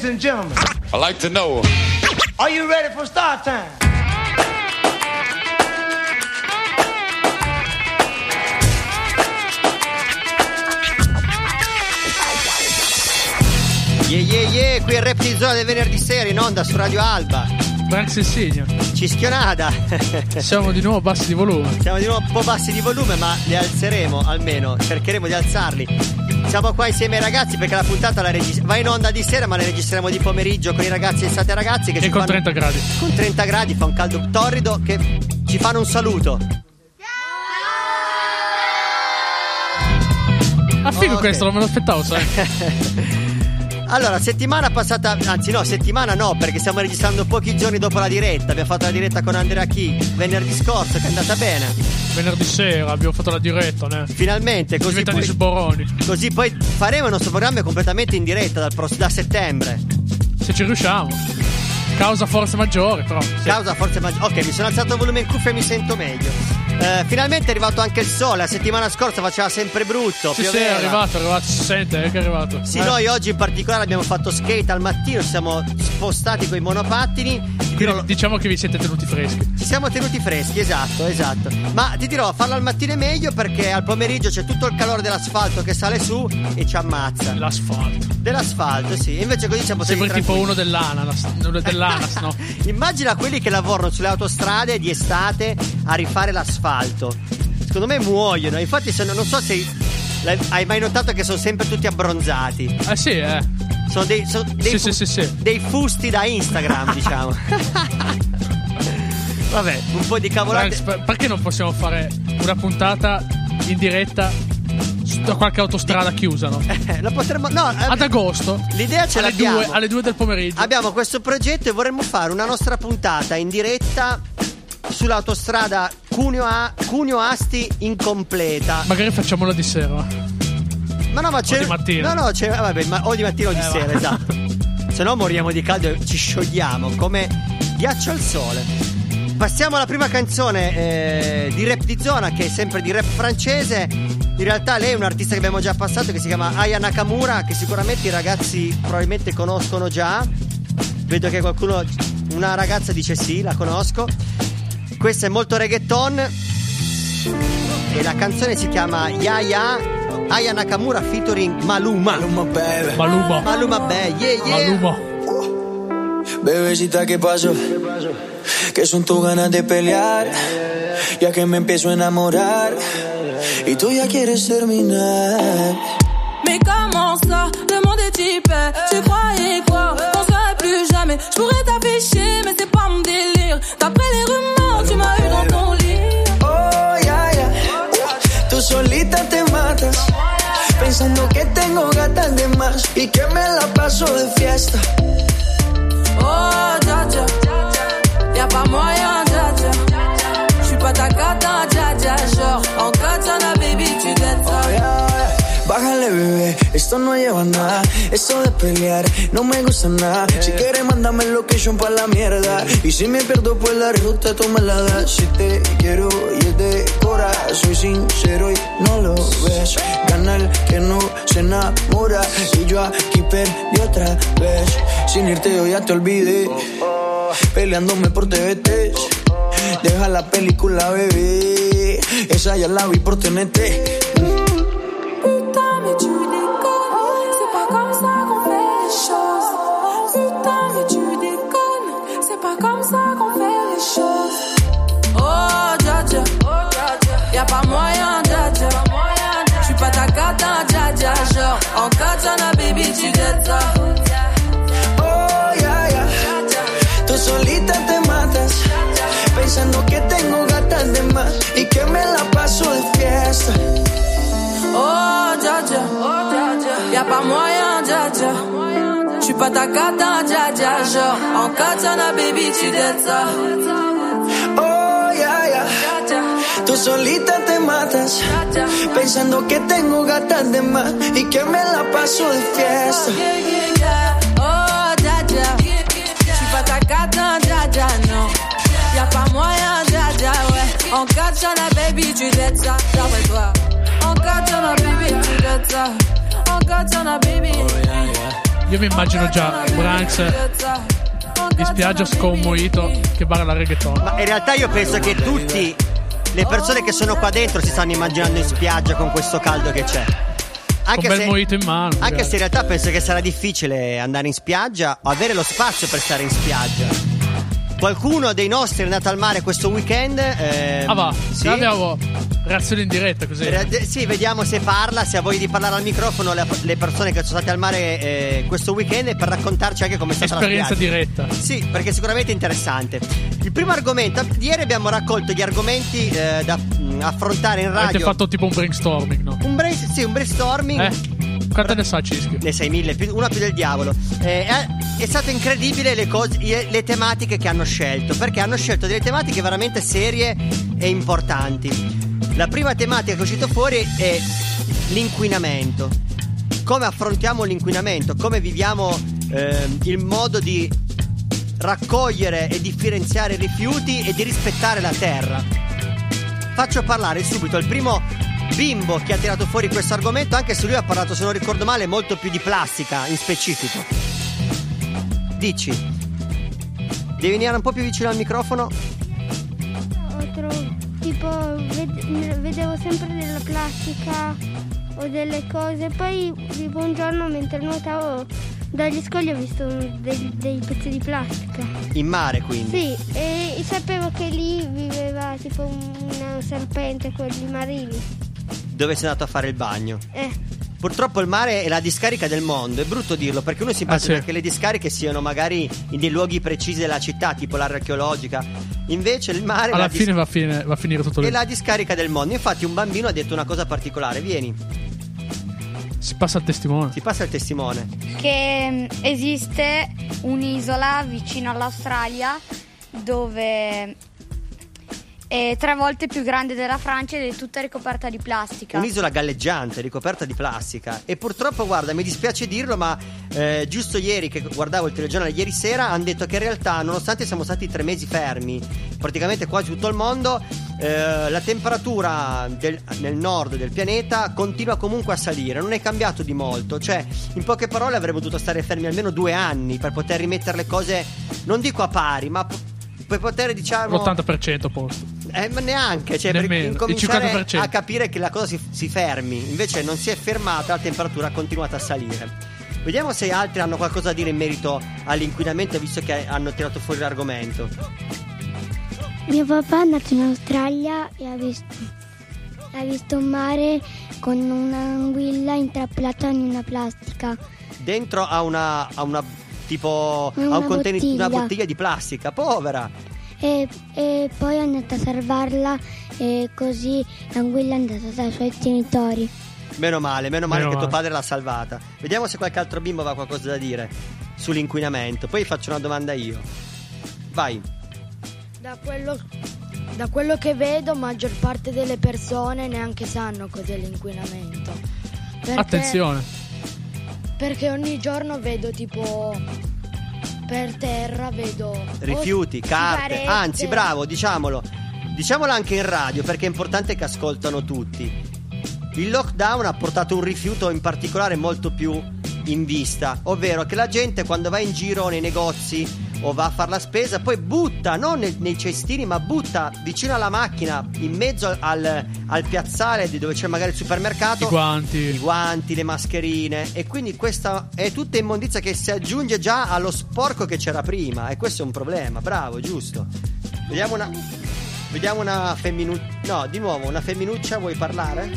Ladies and gentlemen, I like to know. are you ready for start time? Yeah yeah yeah, qui è Rap di Zona del venerdì sera in onda su Radio Alba. Branx e Senior. Cischionada. Siamo di nuovo bassi di volume. Siamo di nuovo un po' bassi di volume, ma li alzeremo almeno, cercheremo di alzarli. Siamo qua insieme ai ragazzi perché la puntata la regis- va in onda di sera, ma la registriamo di pomeriggio con i ragazzi e state ragazzi che E con fanno 30 gradi. con 30 gradi, fa un caldo torrido che ci fanno un saluto. Ah, figo Ok. questo, non me lo aspettavo, sai. Allora, settimana passata, anzi no, settimana no, perché stiamo registrando pochi giorni dopo la diretta. Abbiamo fatto la diretta con Andrea Chi venerdì scorso, che è andata bene. Venerdì sera abbiamo fatto la diretta, ne? Finalmente, così poi, sboroni. così poi faremo il nostro programma completamente in diretta dal pross- da settembre. Se ci riusciamo. Causa forza maggiore, però. sì. Causa forse maggiore. Ok, mi sono alzato il volume in cuffia e mi sento meglio. Eh, finalmente è arrivato anche il sole. La settimana scorsa faceva sempre brutto. Sì, sì, è arrivato, è arrivato, si sente eh, che è arrivato. Sì, Eh. noi oggi in particolare abbiamo fatto skate al mattino, ci siamo spostati con i monopattini. Ti dirò- diciamo che vi siete tenuti freschi. Ci siamo tenuti freschi, esatto, esatto. Ma ti dirò, farlo al mattino è meglio perché al pomeriggio c'è tutto il calore dell'asfalto che sale su e ci ammazza. L'asfalto. Dell'asfalto, sì. Invece così siamo Sembri tipo uno dell'ananas, dell'anas, no? Immagina quelli che lavorano sulle autostrade di estate a rifare l'asfalto. Secondo me muoiono. Infatti, se no- non so se hai mai notato che sono sempre tutti abbronzati. Eh sì, eh. Sono dei, sono dei, Sì, fu- sì, sì, sì. dei fusti da Instagram, diciamo. Vabbè, un po' di cavolate. Per- perché non possiamo fare una puntata in diretta da qualche autostrada chiusa, no? Eh, lo potremmo. No, eh, Ad agosto. l'idea ce alle l'abbiamo. due, alle due del pomeriggio. Abbiamo questo progetto e vorremmo fare una nostra puntata in diretta sull'autostrada Cuneo, A- Cuneo Asti incompleta. Magari facciamola di sera. Ma no, ma c'è. di mattina. No, no, c'è. Vabbè, ma o di mattina o di Eh, va. sera, esatto. Se no moriamo di caldo e ci sciogliamo come ghiaccio al sole. Passiamo alla prima canzone eh, di rap di zona, che è sempre di rap francese. In realtà lei è un artista che abbiamo già passato, che si chiama Aya Nakamura, che sicuramente i ragazzi probabilmente conoscono già. Vedo che qualcuno, una ragazza dice sì, la conosco. Questa è molto reggaeton. E la canzone si chiama Yaya Aya Nakamura featuring Maluma. Maluma, baby. Maluma. Maluma Beh, yeah, yeah. Maluma. Bebecita, ¿qué pasó? Que son tus ganas de pelear. Ya que me empiezo a enamorar. Y tú ya quieres terminar. Mais comment ça, le monde est hyper Tu croyais quoi plus jamais Je pourrais t'afficher mais c'est pas mon délire D'après les rumeurs tu m'as eu dans ton lit Oh, ya, ya. Tú solita te matas. Pensando que tengo gatas de más. Y que me la paso de fiesta. Oh dja dja Y'a pas moyen dja dja J'suis pas ta cata dja dja Genre en katana baby tu ça Ya, ya. Bájale, bebé, esto no lleva nada. Esto de pelear no me gusta nada. Si quieres, mándame el location pa' la mierda. Y si me pierdo por la ruta, tú me la das. Si te quiero y es de cora, soy sincero y no lo ves. Gana el que no se enamora. Y yo aquí perdí otra vez. Sin irte, yo ya te olvidé. Peleándome por TVT. Deja la película, bebé. Esa ya la vi por TNT. Comme ça qu'on fait les choses. Oh, dja dja, y'a pas moyen, dja dja. J'suis pas ta cata, dja dja. Genre, en katana, baby, tu dettes ça. Oh, ya, ya. Tú solita te matas. Pensando que tengo gatas de más. Y que me la paso de fiesta. Oh, dja dja, y'a pas moyen, dja dja. Pas ta cata, dja dja. Genre, en katana, baby, tu dettes ça. Oh, ya, ya. Tú solita te matas. Pensando que tengo gatas de más. Y que me la paso de fiesta. Oh, dja dja. J'suis pas ta cata, dja dja, non. Y'a pas moyen, dja dja, ouais. En katana, baby, tu dettes ça, d'après toi. En katana, baby, tu dettes ça. En katana, baby. Io mi immagino già Branks in spiaggia con un mojito che balla reggaeton. Ma in realtà io penso che tutti le persone che sono qua dentro si stanno immaginando in spiaggia con questo caldo che c'è. Anche mojito in mano, Anche se in realtà penso che sarà difficile andare in spiaggia o avere lo spazio per stare in spiaggia. Qualcuno dei nostri è andato al mare questo weekend. ehm, Ah va, sì. abbiamo reazione in diretta così. De- Sì, vediamo se parla, se ha voglia di parlare al microfono le, le persone che sono state al mare eh, questo weekend e per raccontarci anche come è stata Esperienza la spiaggia. diretta. Sì, perché sicuramente è interessante. Il primo argomento, ieri abbiamo raccolto gli argomenti eh, da affrontare in radio. Avete fatto tipo un brainstorming, no? un, brain- sì, un brainstorming. Eh? Quanto ne sa Cischi? Ne sai mille, una più del diavolo. Eh, è, stato incredibile le, cose, le, tematiche che hanno scelto, perché hanno scelto delle tematiche veramente serie e importanti. La prima tematica che è uscita fuori è l'inquinamento. Come affrontiamo l'inquinamento? Come viviamo ehm, il modo di raccogliere e differenziare i rifiuti e di rispettare la terra. Faccio parlare subito il primo bimbo che ha tirato fuori questo argomento, anche se lui ha parlato, se non ricordo male, molto più di plastica in specifico. Dici, devi venire un po' più vicino al microfono? Ho tro- tipo ved- vedevo sempre della plastica o delle cose, poi tipo un giorno mentre nuotavo dagli scogli ho visto dei, dei pezzi di plastica. In mare, quindi. Sì, e sapevo che lì viveva tipo un serpente, quelli marini. Dove sei andato a fare il bagno? Eh, Purtroppo il mare è la discarica del mondo, è brutto dirlo perché uno si immagina sì. che le discariche siano magari in dei luoghi precisi della città, tipo l'area archeologica. Invece il mare è Alla la dis- fine va a, fine- va a finire tutto è lì. la discarica del mondo. Infatti un bambino ha detto una cosa particolare, vieni, Si passa al testimone. ti passa il testimone. che mm, esiste un'isola vicino all'Australia dove è tre volte più grande della Francia ed è tutta ricoperta di plastica. Un'isola galleggiante, ricoperta di plastica. E purtroppo, guarda, mi dispiace dirlo, ma eh, giusto ieri che guardavo il telegiornale ieri sera, hanno detto che in realtà, nonostante siamo stati tre mesi fermi, praticamente quasi tutto il mondo, eh, la temperatura del- nel nord del pianeta continua comunque a salire. Non è cambiato di molto. Cioè, in poche parole, avremmo dovuto stare fermi almeno due anni per poter rimettere le cose, non dico a pari, ma. Per poter, diciamo. L'80% posto. Eh, ma neanche, cioè per Nemmeno, il incominciare 50%. a capire che la cosa si, si fermi. Invece non si è fermata, la temperatura ha continuato a salire. Vediamo se altri hanno qualcosa da dire in merito all'inquinamento, visto che hanno tirato fuori l'argomento. mio papà è andato in Australia e ha visto, ha visto un mare con un'anguilla intrappolata in una plastica. Dentro ha una, ha una tipo Una ha un contenitore, una bottiglia. bottiglia di plastica, povera. E, e poi è andata a salvarla e così l'anguilla è andata dai suoi genitori. Meno male, meno male Meno che tuo male. padre l'ha salvata. Vediamo se qualche altro bimbo aveva qualcosa da dire sull'inquinamento. Poi faccio una domanda io. Vai. Da quello, da quello che vedo, maggior parte delle persone neanche sanno cos'è l'inquinamento. Perché- Attenzione. Perché ogni giorno vedo tipo per terra vedo rifiuti, o carte. sigarette. Anzi, bravo, diciamolo. Diciamolo anche in radio perché è importante che ascoltano tutti. Il lockdown ha portato un rifiuto in particolare molto più in vista, ovvero che la gente quando va in giro nei negozi o va a fare la spesa poi butta, non nel- nei cestini, ma butta vicino alla macchina, in mezzo al, al piazzale di dove c'è magari il supermercato I guanti. i guanti, le mascherine e quindi questa è tutta immondizia che si aggiunge già allo sporco che c'era prima e questo è un problema, bravo, giusto. Vediamo una Vediamo una femminuccia. No, di nuovo, una femminuccia vuoi parlare?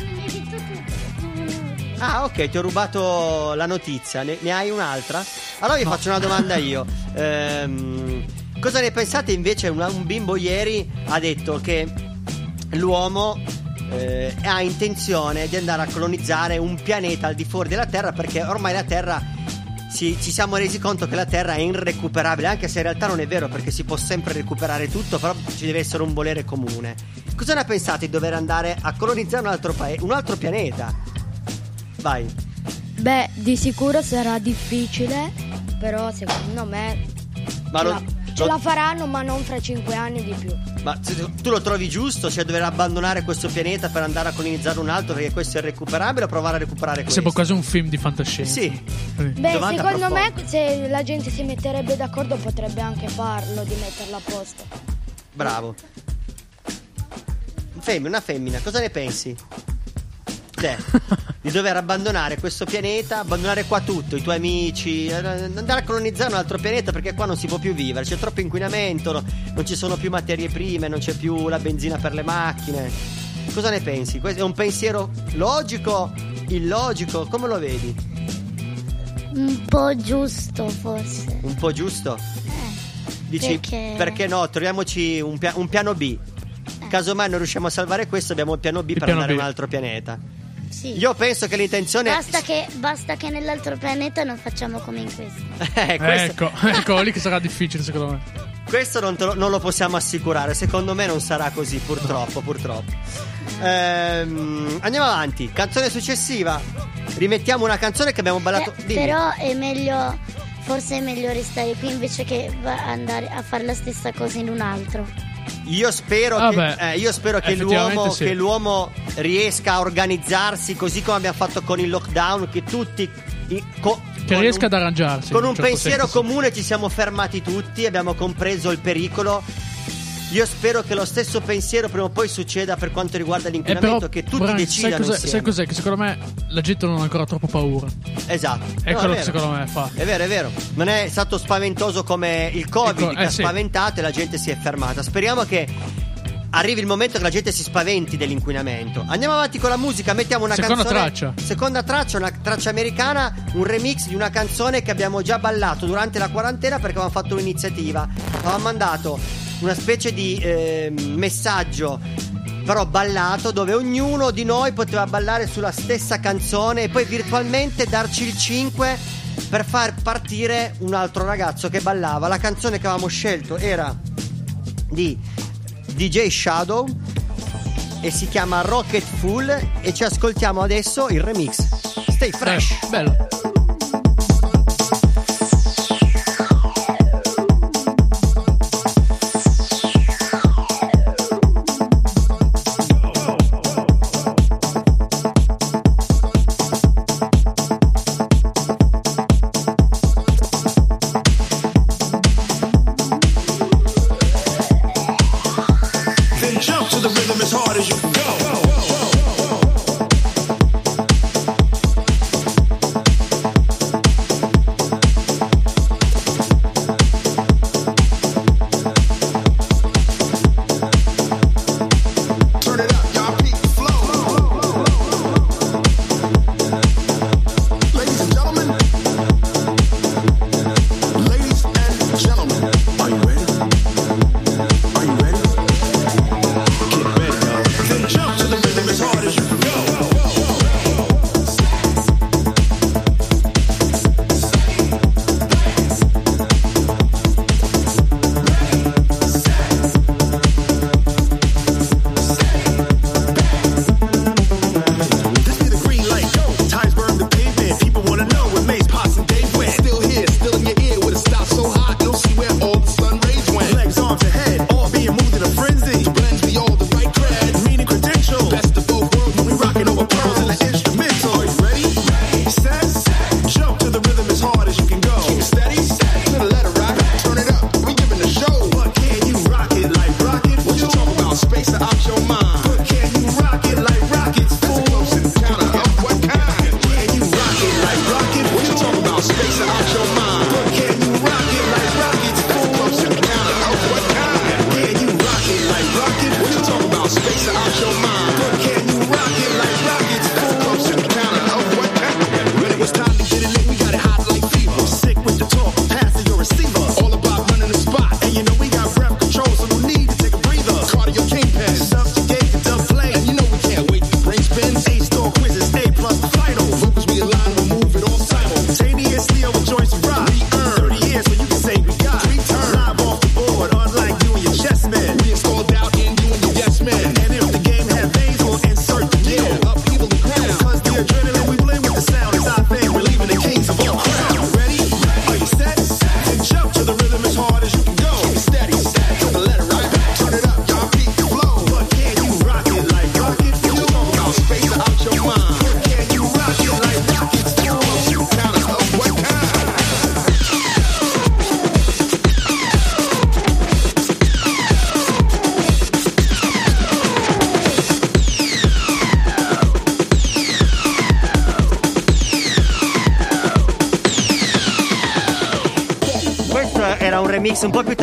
Ah, ok, ti ho rubato la notizia. Ne, ne hai un'altra? Allora vi faccio una domanda io. Ehm, cosa ne pensate invece? Una- un bimbo ieri ha detto che l'uomo eh, ha intenzione di andare a colonizzare un pianeta al di fuori della Terra perché ormai la Terra si- ci siamo resi conto che la Terra è irrecuperabile, anche se in realtà non è vero perché si può sempre recuperare tutto, però ci deve essere un volere comune. Cosa ne pensate di dover andare a colonizzare un altro, paese, un altro pianeta? Vai. Beh, di sicuro sarà difficile, però secondo me Ma ce lo, la- Ce la faranno, ma non fra cinque anni di più. Ma tu tu lo trovi giusto? Cioè dover abbandonare questo pianeta per andare a colonizzare un altro perché questo è irrecuperabile o provare a recuperare questo? Sembra quasi un film di fantascienza. Sì. Beh, Domanda secondo me se la gente si metterebbe d'accordo potrebbe anche farlo di metterla a posto. Bravo. Femmina, una femmina, cosa ne pensi? Te, di dover abbandonare questo pianeta, abbandonare qua tutto, i tuoi amici, eh, andare a colonizzare un altro pianeta perché qua non si può più vivere, c'è troppo inquinamento, no- non ci sono più materie prime, non c'è più la benzina per le macchine. Cosa ne pensi? Questo è un pensiero logico, illogico, come lo vedi? Un po' giusto forse. Un po' giusto? Dici perché- perché no? Troviamoci un, pia- un piano B. Casomai non riusciamo a salvare questo, abbiamo il piano B per piano andare B. a un altro pianeta. Sì. Io penso che l'intenzione Basta che, basta che nell'altro pianeta non facciamo come in questo. Eh, questo, Ecco, ecco lì che sarà difficile secondo me. questo non, te lo, non lo possiamo assicurare. Secondo me non sarà così, purtroppo, purtroppo. Ehm, andiamo avanti. Canzone successiva. Rimettiamo una canzone che abbiamo ballato. Eh, Dimmi. però è meglio, forse è meglio restare qui invece che andare a fare la stessa cosa in un altro. Io spero Ah, che, beh, eh, io spero che l'uomo, sì. che l'uomo riesca a organizzarsi così come abbiamo fatto con il lockdown, che tutti. i- co- Che con riesca un- ad arrangiarsi. Con un certo pensiero senso. comune ci siamo fermati tutti, abbiamo compreso il pericolo. Io spero che lo stesso pensiero prima o poi succeda per quanto riguarda Eh, l'inquinamento, però, che tutti Brian, sai decidano cos'è, insieme. sai cos'è? Che secondo me la gente non ha ancora troppo paura. Esatto. È No, quello che vero. secondo me fa. È vero, è vero. Non è stato spaventoso come il Covid Ecco, che eh, ha sì. spaventato e la gente si è fermata. Speriamo che arrivi il momento che la gente si spaventi dell'inquinamento. Andiamo avanti con la musica, mettiamo una Seconda canzone. traccia. Seconda traccia, una traccia americana, un remix di una canzone che abbiamo già ballato durante la quarantena perché avevamo fatto un'iniziativa. Avevamo mandato una specie di ehm, messaggio però ballato dove ognuno di noi poteva ballare sulla stessa canzone e poi virtualmente darci il 5 per far partire un altro ragazzo che ballava. La canzone che avevamo scelto era di DJ Shadow e si chiama Rocket Full e ci ascoltiamo adesso il remix. Stay fresh. Eh, bello.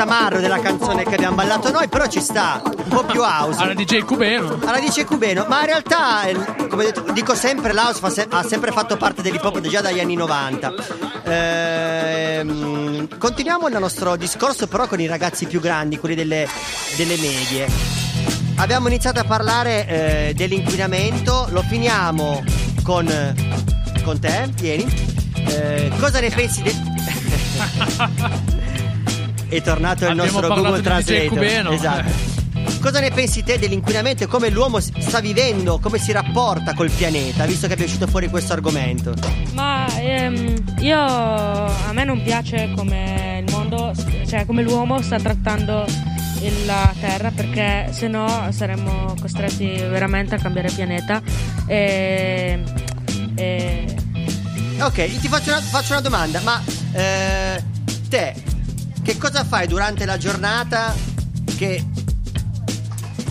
Tamarro della canzone che abbiamo ballato noi, però ci sta, un po' più house. Alla DJ Cubeno. Alla dice Cubeno, ma in realtà, come detto- dico sempre, l'house fa se- ha sempre fatto parte dell'hip hop già dagli anni 90. Ehm, continuiamo il nostro discorso però con i ragazzi più grandi, quelli delle, delle medie. Abbiamo iniziato a parlare eh, dell'inquinamento, lo finiamo con, con te, vieni. Eh, cosa ne pensi de- È tornato il Abbiamo nostro Google. Cubeno. Esatto. Cosa ne pensi te dell'inquinamento e come l'uomo sta vivendo, come si rapporta col pianeta, visto che è uscito fuori questo argomento? Ma ehm, io a me non piace come il mondo, cioè come l'uomo sta trattando la Terra perché se no saremmo costretti veramente a cambiare pianeta e, e Ok, ti faccio una, faccio una domanda, ma eh, te cosa fai durante la giornata che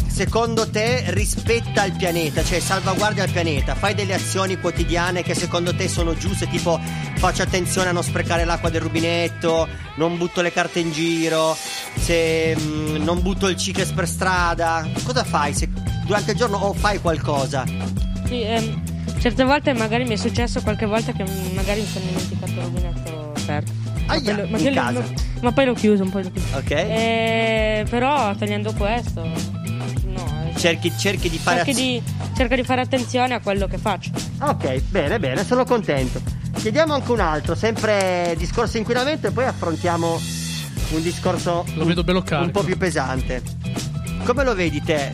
secondo te rispetta il pianeta, cioè salvaguardia il pianeta? Fai delle azioni quotidiane che secondo te sono giuste, tipo faccio attenzione a non sprecare l'acqua del rubinetto, non butto le carte in giro, se mm, non butto il cicles per strada. Cosa fai se, durante il giorno o fai qualcosa? sì, ehm, certe volte magari mi è successo qualche volta che magari mi sono dimenticato il rubinetto aperto. Ma Aia, poi lo- ma in che- casa. ma- ma poi l'ho chiuso, un po' l'ho chiuso. Ok? Eh, però togliendo questo, no, Cerchi, cerchi di fare cerchi azioni. di, cerco di fare attenzione a quello che faccio. Ok, bene, bene, sono contento. Chiediamo anche un altro, sempre discorso inquinamento e poi affrontiamo un discorso Lo vedo bello un po' più pesante. Come lo vedi te?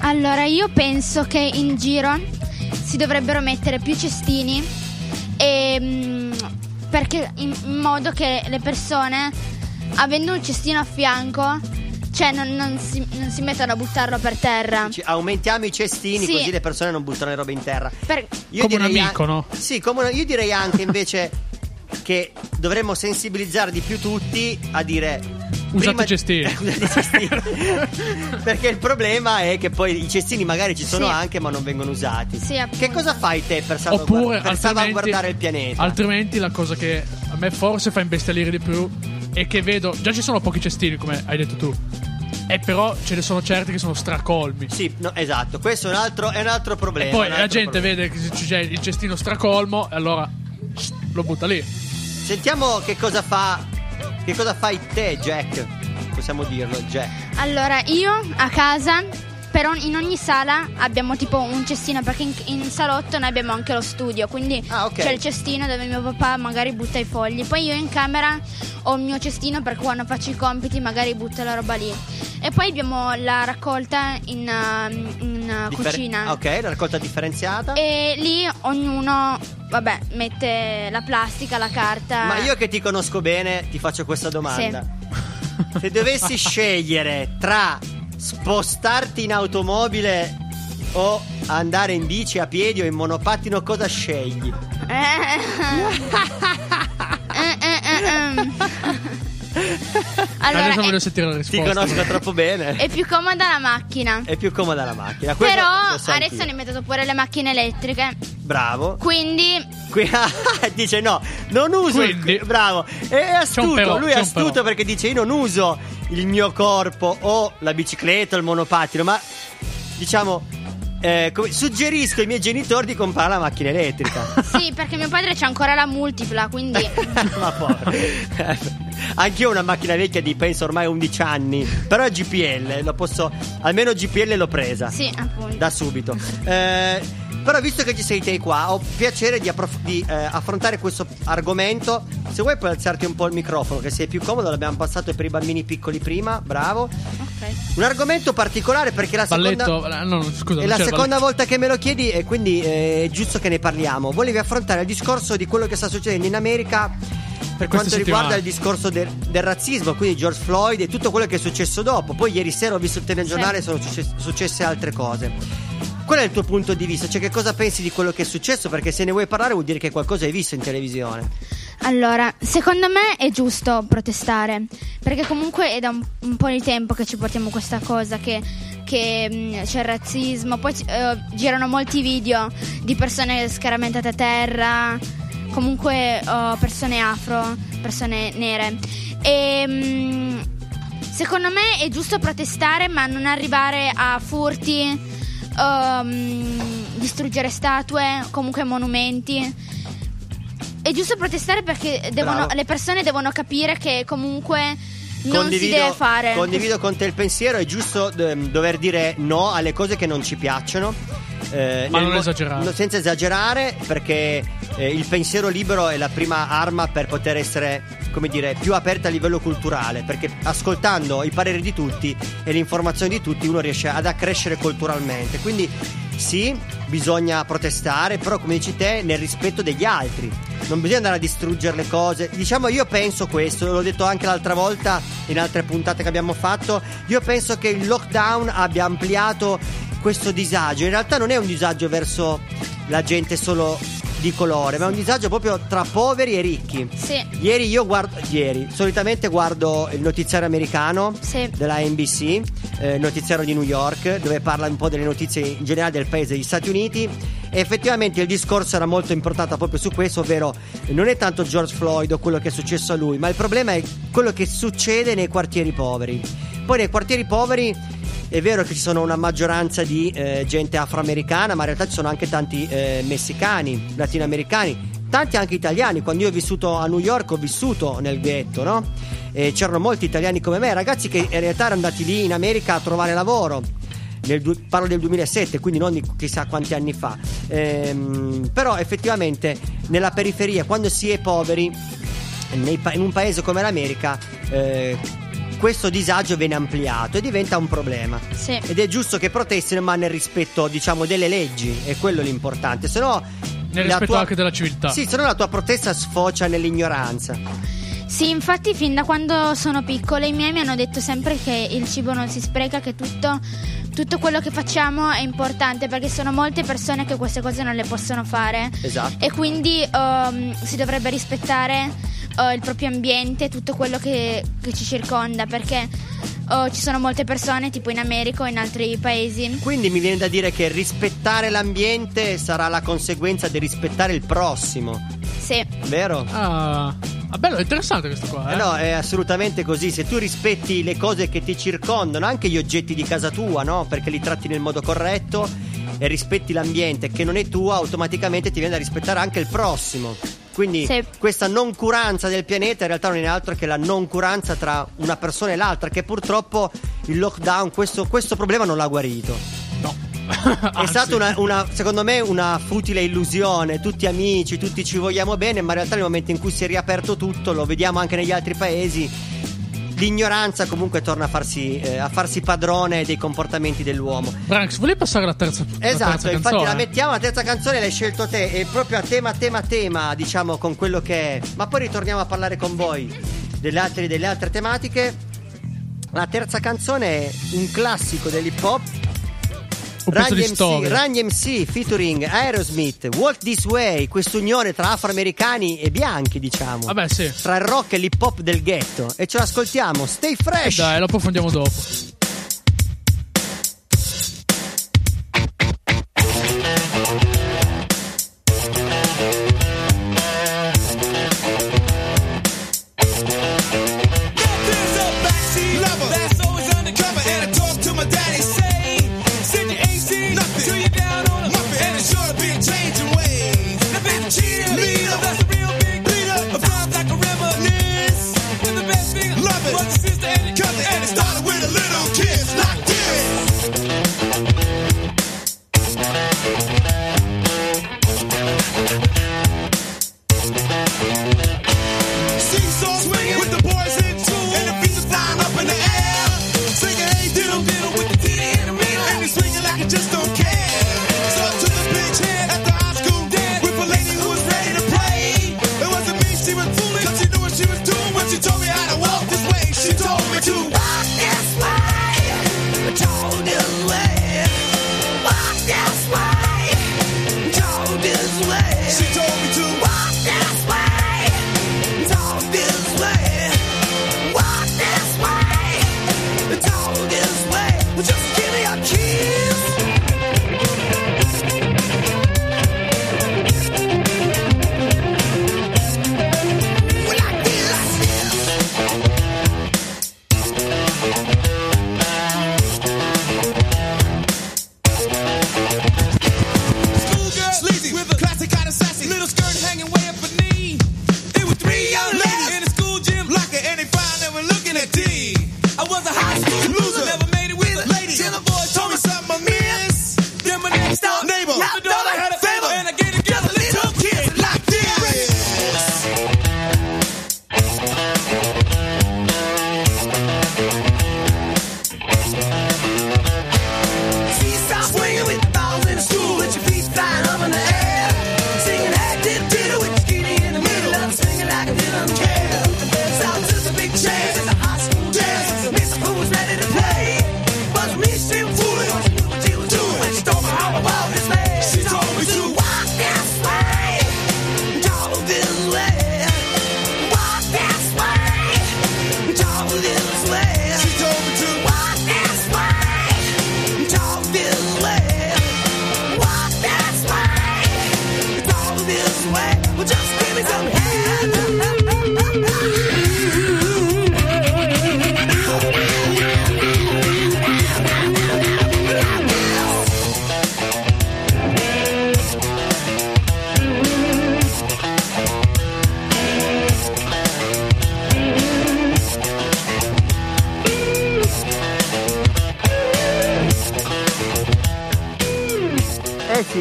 Allora, io penso che in giro si dovrebbero mettere più cestini e, mm, perché in, in modo che le persone, avendo un cestino a fianco, cioè non, non si, non si mettano a buttarlo per terra. Ci- aumentiamo i cestini Sì. così le persone non buttano le robe in terra. Per- Come un direi amico, an- no? Sì, come un- io direi anche invece che dovremmo sensibilizzare di più tutti a dire Usate prima- i cestini. Usate cestini. Perché il problema è che poi i cestini magari ci sono Sì. anche ma non vengono usati. Sì, che cosa fai te per, salvaguard- Oppure per salvaguardare il pianeta? altrimenti la cosa che a me forse fa imbestialire di più è che vedo già ci sono pochi cestini come hai detto tu. E però ce ne sono certi che sono stracolmi. Sì, no, esatto, questo è un altro, è un altro problema. E poi la gente problema. vede che c'è il cestino stracolmo e allora lo butta lì. Sentiamo che cosa fa. Che cosa fai te, Jack? Possiamo dirlo, Jack. Allora, io a casa, però in ogni sala abbiamo tipo un cestino, perché in, in salotto noi abbiamo anche lo studio, quindi Ah, ok. c'è il cestino dove mio papà magari butta i fogli. Poi io in camera ho il mio cestino perché quando faccio i compiti magari butto la roba lì. E poi abbiamo la raccolta in, uh, in uh, Differ- cucina. Ok, la raccolta differenziata. E lì ognuno, vabbè, mette la plastica, la carta. Ma io che ti conosco bene, ti faccio questa domanda. Se dovessi scegliere tra spostarti in automobile o andare in bici a piedi o in monopattino, cosa scegli? Eh, eh, eh, allora, Adesso voglio sentire la Ti risposta. conosco troppo bene. è più comoda la macchina. È più comoda la macchina. Questo Però adesso hanno inventato pure le macchine elettriche. Bravo. Quindi, Qui- dice no, non uso. il- Quindi- bravo. È astuto. però, Lui è astuto però. perché dice: Io non uso il mio corpo o la bicicletta o il monopattino, ma diciamo. Eh, come- suggerisco ai miei genitori di comprare la macchina elettrica. sì, perché mio padre c'ha ancora la multipla, quindi ma poi. Anch'io ho una macchina vecchia di penso ormai 11 anni. Però è GPL. Lo posso. Almeno GPL l'ho presa. sì, appunto. Da subito. Eh, però visto che ci sei te qua, ho piacere di, approf- di, eh, affrontare questo argomento. Se vuoi puoi alzarti un po' il microfono, che sei più comodo, l'abbiamo passato per i bambini piccoli prima, bravo. Ok. Un argomento particolare perché la seconda... Balletto, no, no, scusa, È la seconda balletto. volta che me lo chiedi e quindi eh, è giusto che ne parliamo. Volevi affrontare il discorso di quello che sta succedendo in America per quanto Queste riguarda settimane. il discorso del, del razzismo, quindi George Floyd e tutto quello che è successo dopo. Poi ieri sera ho visto il telegiornale e sono succe- successe altre cose. Qual è il tuo punto di vista? Cioè che cosa pensi di quello che è successo? Perché se ne vuoi parlare vuol dire che qualcosa hai visto in televisione. Allora, secondo me è giusto protestare, perché comunque è da un, un po' di tempo che ci portiamo questa cosa, che, che, mh, c'è il razzismo, poi eh, girano molti video di persone scaramentate a terra, comunque eh, persone afro, persone nere. E, mm, secondo me è giusto protestare, ma non arrivare a furti, ehm, distruggere statue, comunque monumenti. È giusto protestare perché devono- le persone devono capire che comunque non si deve fare. condivido con te il pensiero, è giusto ehm, dover dire no alle cose che non ci piacciono. Eh, Ma non mo- esagerare. senza esagerare, perché eh, il pensiero libero è la prima arma per poter essere, come dire, più aperta a livello culturale. Perché ascoltando i pareri di tutti e le informazioni di tutti, uno riesce ad accrescere culturalmente. Quindi sì, bisogna protestare, però come dici te, nel rispetto degli altri. Non bisogna andare a distruggere le cose. Diciamo, io penso questo, l'ho detto anche l'altra volta in altre puntate che abbiamo fatto. Io penso che il lockdown abbia ampliato questo disagio. In realtà non è un disagio verso la gente solo di colore, ma è un disagio proprio tra poveri e ricchi. Sì. Ieri io guardo, ieri, solitamente guardo il notiziario americano Sì. della NBC, eh, notiziario di New York, dove parla un po' delle notizie in generale del paese degli Stati Uniti. E effettivamente il discorso era molto improntato proprio su questo, ovvero non è tanto George Floyd o quello che è successo a lui, ma il problema è quello che succede nei quartieri poveri. Poi nei quartieri poveri è vero che ci sono una maggioranza di eh, gente afroamericana, ma in realtà ci sono anche tanti eh, messicani, latinoamericani, tanti anche italiani. Quando io ho vissuto a New York ho vissuto nel ghetto, no? E c'erano molti italiani come me, ragazzi che in realtà erano andati lì in America a trovare lavoro. Du- parlo del 2007, quindi non di chissà quanti anni fa. Ehm, però effettivamente nella periferia, quando si è poveri, pa- in un paese come l'America, eh, questo disagio viene ampliato e diventa un problema. Sì. Ed è giusto che protestino, ma nel rispetto, diciamo, delle leggi, è quello l'importante. Se no. Nel rispetto tua- anche della civiltà. Sì, se no la tua protesta sfocia nell'ignoranza. Sì, infatti fin da quando sono piccole i miei mi hanno detto sempre che il cibo non si spreca, che tutto, tutto quello che facciamo è importante perché sono molte persone che queste cose non le possono fare Esatto. e quindi ehm, si dovrebbe rispettare eh, il proprio ambiente, tutto quello che, che ci circonda perché eh, ci sono molte persone tipo in America o in altri paesi. Quindi mi viene da dire che rispettare l'ambiente sarà la conseguenza di rispettare il prossimo, Sì, vero? Ah, ah, bello, è interessante questo qua. Eh? Eh no, è assolutamente così. Se tu rispetti le cose che ti circondano, anche gli oggetti di casa tua, no? Perché li tratti nel modo corretto e rispetti l'ambiente che non è tuo, automaticamente ti viene da rispettare anche il prossimo. Quindi Sì. questa noncuranza del pianeta in realtà non è altro che la noncuranza tra una persona e l'altra, che purtroppo il lockdown questo, questo problema non l'ha guarito. È stata una, una- secondo me una futile illusione, tutti amici, tutti ci vogliamo bene, ma in realtà nel momento in cui si è riaperto tutto, lo vediamo anche negli altri paesi, l'ignoranza comunque torna a farsi, eh, a farsi padrone dei comportamenti dell'uomo. Branks, volevi passare alla terza, la Esatto, terza infatti canzone? la mettiamo, la terza canzone l'hai scelto te, è proprio a tema, tema, tema, diciamo con quello che è. Ma poi ritorniamo a parlare con voi delle altre, delle altre tematiche. La terza canzone è un classico dell'hip hop. Un pezzo Run di MC, storia. Run MC featuring Aerosmith, Walk This Way, quest'unione tra afroamericani e bianchi, diciamo. Vabbè, sì. Tra il rock e l'hip hop del ghetto. E ce l'ascoltiamo, stay Eh fresh! dai, lo approfondiamo dopo.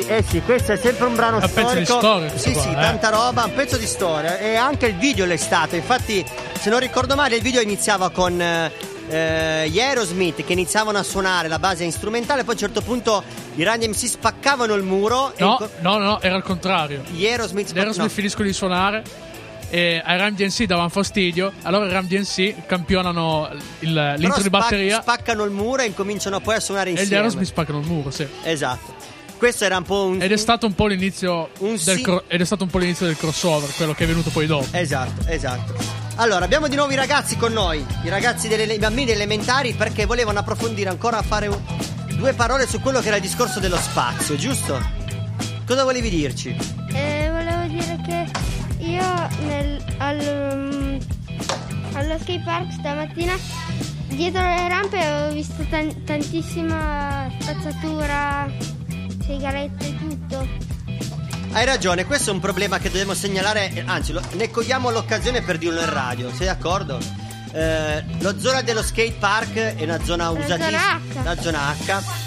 Sì, eh sì, questo è sempre un brano È un pezzo storico. di storia Sì, qua, sì, eh. tanta roba, un pezzo di storia. E anche il video l'è stato. Infatti, se non ricordo male, il video iniziava con eh, eh, gli Aerosmith che iniziavano a suonare la base strumentale. Poi a un certo punto i Run MC spaccavano il muro. No, inco- no, no, era il contrario. gli Aerosmith Gli spac- Aerosmith no. finiscono di suonare e ai Ram DNC davano fastidio. Allora i Ram DNC campionano il- l'intro di spac- batteria spaccano il muro e incominciano poi a suonare e gli insieme. Aerosmith spaccano il muro, sì. Esatto. Questo era un po' un. Ed è stato un po' l'inizio Un del sì- cro- ed è stato un po' l'inizio del crossover, quello che è venuto poi dopo. Esatto, esatto. Allora, abbiamo di nuovo i ragazzi con noi, i ragazzi delle i bambini elementari, perché volevano approfondire ancora, fare un- due parole su quello che era il discorso dello spazio, giusto? Cosa volevi dirci? Eh, volevo dire che io nel, al, um, allo skate park stamattina dietro le rampe ho visto tan- tantissima spazzatura, sigarette e tutto. Hai ragione, questo è un problema che dobbiamo segnalare, anzi, lo- ne cogliamo l'occasione per dirlo in radio, sei d'accordo? Eh, la zona dello skate park è una zona usatissima. La zona H.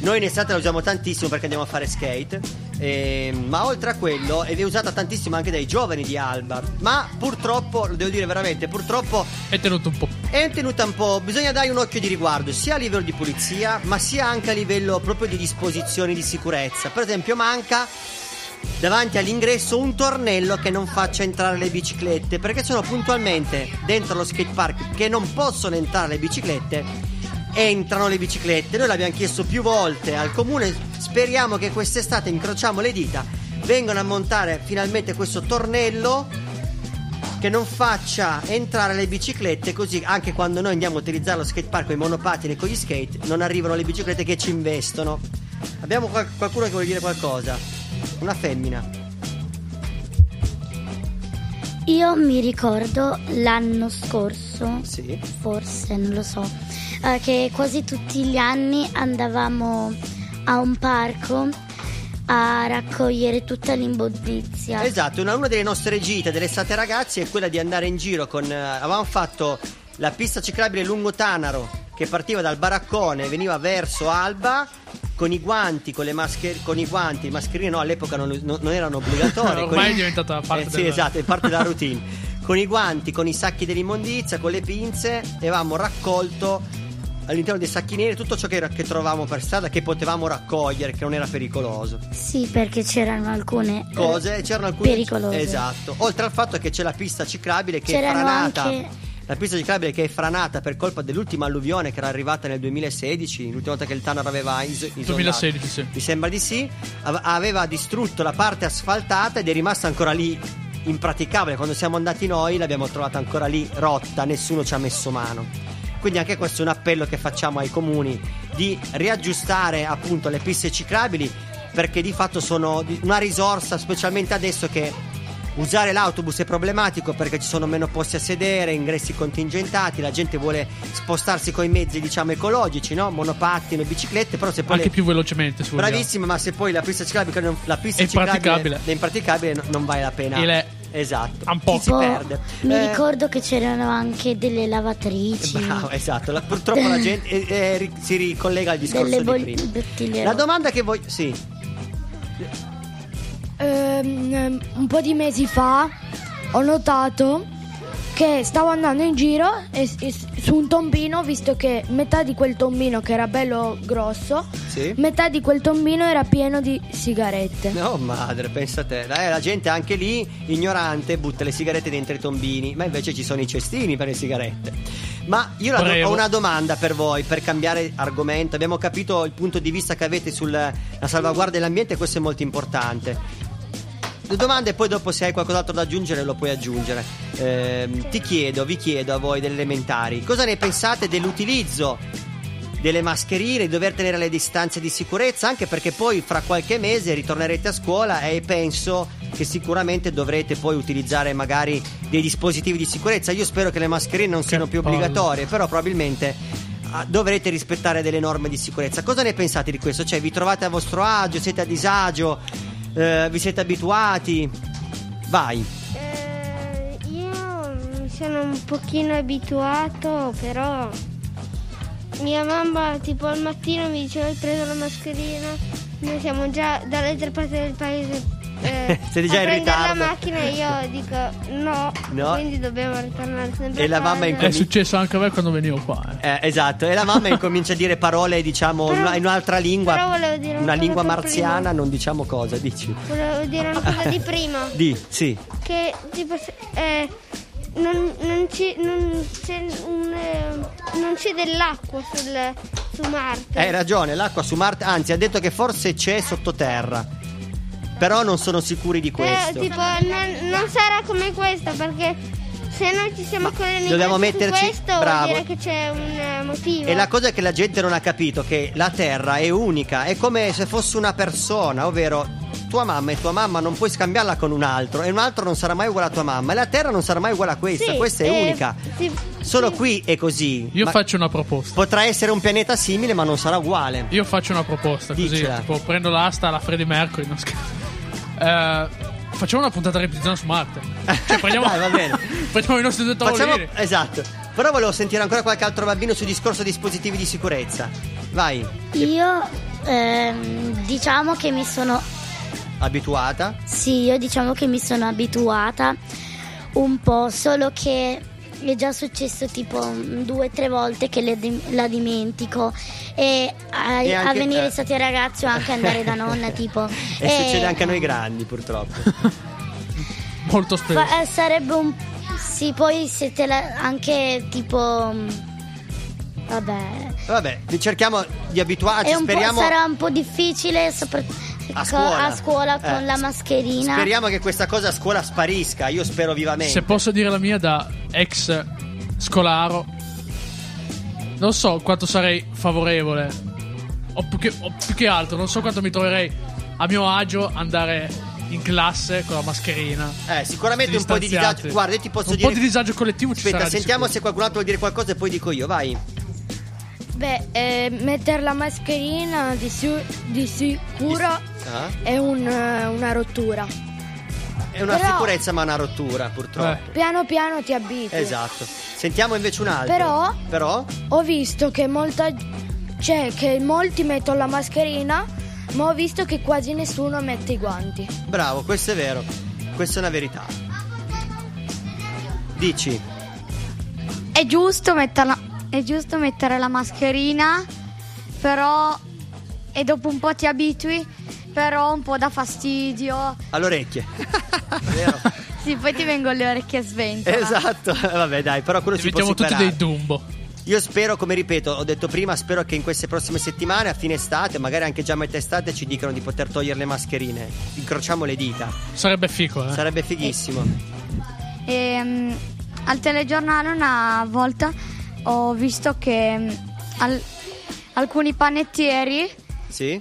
Noi in estate la usiamo tantissimo perché andiamo a fare skate. eh, ma oltre a quello è usata tantissimo anche dai giovani di Alba. Ma purtroppo, lo devo dire veramente, purtroppo È tenuto un po'. è tenuta un po'. Bisogna dare un occhio di riguardo sia a livello di pulizia, ma sia anche a livello proprio di disposizioni di sicurezza. Per esempio, manca davanti all'ingresso un tornello che non faccia entrare le biciclette, perché sono puntualmente dentro lo skate park che non possono entrare le biciclette. Entrano le biciclette, noi l'abbiamo chiesto più volte al comune, speriamo che quest'estate incrociamo le dita, vengano a montare finalmente questo tornello che non faccia entrare le biciclette così anche quando noi andiamo a utilizzare lo skate park con i monopattini e con gli skate non arrivano le biciclette che ci investono. Abbiamo qual- qualcuno che vuole dire qualcosa? Una femmina. Io mi ricordo l'anno scorso, Sì. forse, non lo so, eh, che quasi tutti gli anni andavamo a un parco a raccogliere tutta l'immondizia. Esatto, una, una delle nostre gite dell'estate ragazzi è quella di andare in giro con... eh, avevamo fatto la pista ciclabile lungo Tanaro che partiva dal baraccone e veniva verso Alba con i guanti, con le maschere, con i guanti, le mascherine no, all'epoca non, non- non erano obbligatorie. con Ormai i- è diventata parte eh, Sì, del- esatto, è parte della routine. con i guanti, con i sacchi dell'immondizia, con le pinze e avevamo raccolto all'interno dei sacchi neri tutto ciò che, era- che trovavamo per strada che potevamo raccogliere, che non era pericoloso Sì, perché c'erano alcune eh, cose, c'erano alcune pericolose. Esatto. Oltre al fatto che c'è la pista ciclabile che C'erano è franata. anche- La pista ciclabile che è franata per colpa dell'ultima alluvione che era arrivata nel 2016, l'ultima volta che il Tanaro aveva is- isolato. 2016, sì. Mi sembra di sì. Ave- Aveva distrutto la parte asfaltata ed è rimasta ancora lì impraticabile. Quando siamo andati noi l'abbiamo trovata ancora lì rotta, nessuno ci ha messo mano. Quindi anche questo è un appello che facciamo ai comuni di riaggiustare appunto le piste ciclabili perché di fatto sono una risorsa specialmente adesso che usare l'autobus è problematico perché ci sono meno posti a sedere, ingressi contingentati, la gente vuole spostarsi con i mezzi diciamo ecologici, no? monopattino e biciclette, però se poi Anche le- più velocemente, vogliamo. Bravissima, ma se poi la pista ciclabile, la pista È ciclabile impraticabile. è impraticabile, no- non vale la pena. E le- Esatto. Un po'. Si perde. mi Eh, ricordo che c'erano anche delle lavatrici. Bravo, esatto. La- purtroppo la gente eh, eh, si ricollega al discorso Delle di bol- prima. bottiglie La domanda che voglio. Sì. Ehm, un po' di mesi fa ho notato che stavo andando in giro e, e su un tombino, visto che metà di quel tombino che era bello grosso, Sì. metà di quel tombino era pieno di sigarette. No, madre, pensa a te. Eh, la gente anche lì, ignorante, butta le sigarette dentro i tombini, ma invece ci sono i cestini per le sigarette. Ma io la do- ho una domanda per voi, per cambiare argomento. Abbiamo capito il punto di vista che avete sulla salvaguardia dell'ambiente, questo è molto importante. Due domande e poi dopo se hai qualcos'altro da aggiungere lo puoi aggiungere. Ehm, ti chiedo, vi chiedo a voi delle elementari, cosa ne pensate dell'utilizzo delle mascherine, di dover tenere le distanze di sicurezza, anche perché poi fra qualche mese ritornerete a scuola e penso che sicuramente dovrete poi utilizzare magari dei dispositivi di sicurezza. Io spero che le mascherine non siano più palle. obbligatorie, però probabilmente ah, dovrete rispettare delle norme di sicurezza. Cosa ne pensate di questo? Cioè, vi trovate a vostro agio, siete a disagio, eh, vi siete abituati? Vai. Eh, io mi sono un pochino abituato, però mia mamma tipo al mattino mi diceva hai preso la mascherina, noi siamo già dall'altra parte del paese. Eh, Siete già in prendere la ritardo. macchina e io dico no, No. quindi dobbiamo ritornare sempre E a la mamma casa. È successo anche a me quando venivo qua. eh. Eh, esatto, e la mamma incomincia a dire parole, diciamo, in una- in un'altra lingua, però volevo dire una una cosa lingua per marziana, prima. non diciamo cosa, dici. Volevo dire una cosa di prima. Di, sì. che tipo se- eh, non, non ci- non c'è, un, eh, non c'è dell'acqua sul, su Marte. Hai ragione, l'acqua su Marte, anzi ha detto che forse c'è sottoterra. Però non sono sicuri di Però, questo. tipo, non, non sarà come questa perché se noi ci siamo collegati dobbiamo su metterci- questo bravo. vuol dire che c'è un eh, motivo. E la cosa è che la gente non ha capito che la Terra è unica, è come se fosse una persona, ovvero tua mamma e tua mamma non puoi scambiarla con un altro e un altro non sarà mai uguale a tua mamma e la Terra non sarà mai uguale a questa, Sì, questa è eh, unica. sì, Solo sì. qui è così. Io Ma faccio una proposta. Potrà essere un pianeta simile ma non sarà uguale. Io faccio una proposta così, Dicela. tipo prendo l'asta alla Freddie Mercury, non scherzo. Eh, facciamo una puntata ripetizione su Marte. Cioè prendiamo, Dai, va bene. prendiamo i nostri due Facciamo, esatto. Però volevo sentire ancora qualche altro bambino sul discorso dispositivi di sicurezza. Vai, Io ehm, diciamo che mi sono abituata. Sì, io diciamo che mi sono abituata un po', solo che è già successo tipo mm, due o tre volte che le dim- la dimentico e a, E a venire eh. estate ragazzi o anche andare da nonna tipo. E succede anche a noi grandi, purtroppo. Molto spesso. fa- eh, sarebbe un... Sì, poi siete la- anche tipo... mm, Vabbè, Vabbè, cerchiamo di abituarci. è un po', speriamo, sarà un po' difficile soprattutto A scuola. a scuola con Eh. la mascherina. speriamo che questa cosa a scuola sparisca. Io spero vivamente. Se posso dire la mia da ex scolaro, non so quanto sarei favorevole, o più, che, o più che altro, non so quanto mi troverei a mio agio andare in classe con la mascherina. Eh, sicuramente un po' di disagio. Guarda, io ti posso un dire. po' di disagio collettivo ci Aspetta, sentiamo se qualcun altro vuol dire qualcosa e poi dico io. Vai. Beh, eh, mettere la mascherina di, su- di sicuro Ah. è un, eh, una rottura. È una Però- sicurezza, ma una rottura, purtroppo. Piano piano ti abitui. Esatto. Sentiamo invece un altro. Però- Però? Ho visto che molta cioè che molti mettono la mascherina, ma ho visto che quasi nessuno mette i guanti. Bravo, questo è vero. Questa è una verità. Dici. È giusto metterla, è giusto mettere la mascherina, però e dopo un po' ti abitui, però un po' dà fastidio. Alle orecchie. Vero? Sì, poi ti vengono le orecchie a sventola. esatto. Vabbè, dai, però quello si può Diventiamo tutti superare. dei Dumbo. Io spero, come ripeto, ho detto prima, spero che in queste prossime settimane, a fine estate, magari anche già a metà estate, ci dicano di poter togliere le mascherine. Incrociamo le dita. Sarebbe fico, eh. Sarebbe fighissimo. E, mm, al telegiornale una volta ho visto che mm, al- alcuni panettieri Sì?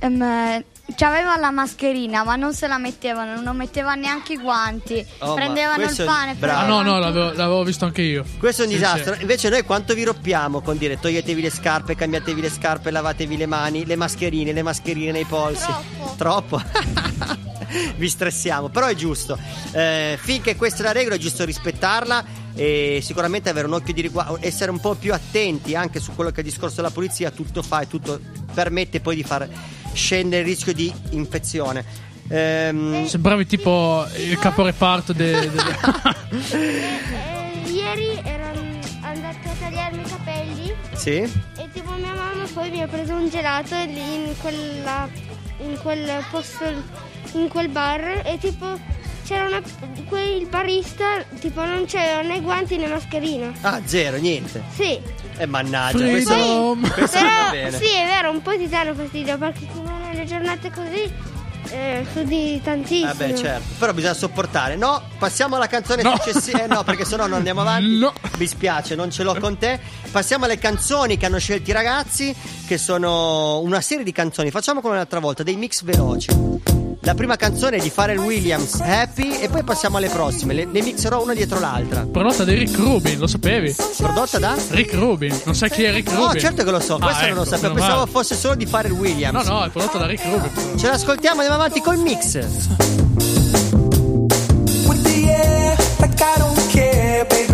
ehm, avevano la mascherina ma non se la mettevano, non mettevano neanche i guanti, Oh, prendevano il pane. bravo. Ah no, no, l'avevo, l'avevo visto anche io. Questo è un Sì, disastro. sì. Invece noi quanto vi rompiamo con dire toglietevi le scarpe, cambiatevi le scarpe, lavatevi le mani, le mascherine, le mascherine nei polsi. Troppo. Troppo? vi stressiamo, però è giusto. Eh, finché questa è la regola è giusto rispettarla e sicuramente avere un occhio di riguardo, essere un po' più attenti anche su quello che è il discorso della polizia, tutto fa e tutto permette poi di far scendere il rischio di infezione. Ehm, Sembravi tipo il caporeparto de- de- Eh, ieri ero andata a tagliarmi i capelli sì? e tipo mia mamma poi mi ha preso un gelato lì in quella in quel posto in quel bar e tipo c'era una quel barista tipo non c'aveva né guanti né mascherina. Ah, zero, niente. Sì. E mannaggia, questo, Freedom. questo non va Però bene. sì, è vero, un po' ti danno fastidio perché se non nelle giornate così eh, sudi tantissimo. Vabbè, certo. Però bisogna sopportare. No, passiamo alla canzone No. successiva. Eh, no, perché sennò non andiamo avanti. No. Mi spiace, non ce l'ho con te. Passiamo alle canzoni che hanno scelto i ragazzi, che sono una serie di canzoni. Facciamo come l'altra volta, dei mix veloci. La prima canzone di Pharrell Williams, Happy, e poi passiamo alle prossime. Le, ne mixerò una dietro l'altra. Prodotta da Rick Rubin, lo sapevi? Prodotta da? Rick Rubin. Non sai chi è Rick No, Rubin? certo che lo so, Ah, questo non lo ecco, sapevo. Pensavo male. fosse solo di Pharrell Williams. No, no, è prodotta da Rick Rubin. Ce l'ascoltiamo, andiamo avanti col mix. with the air like I don't care, baby.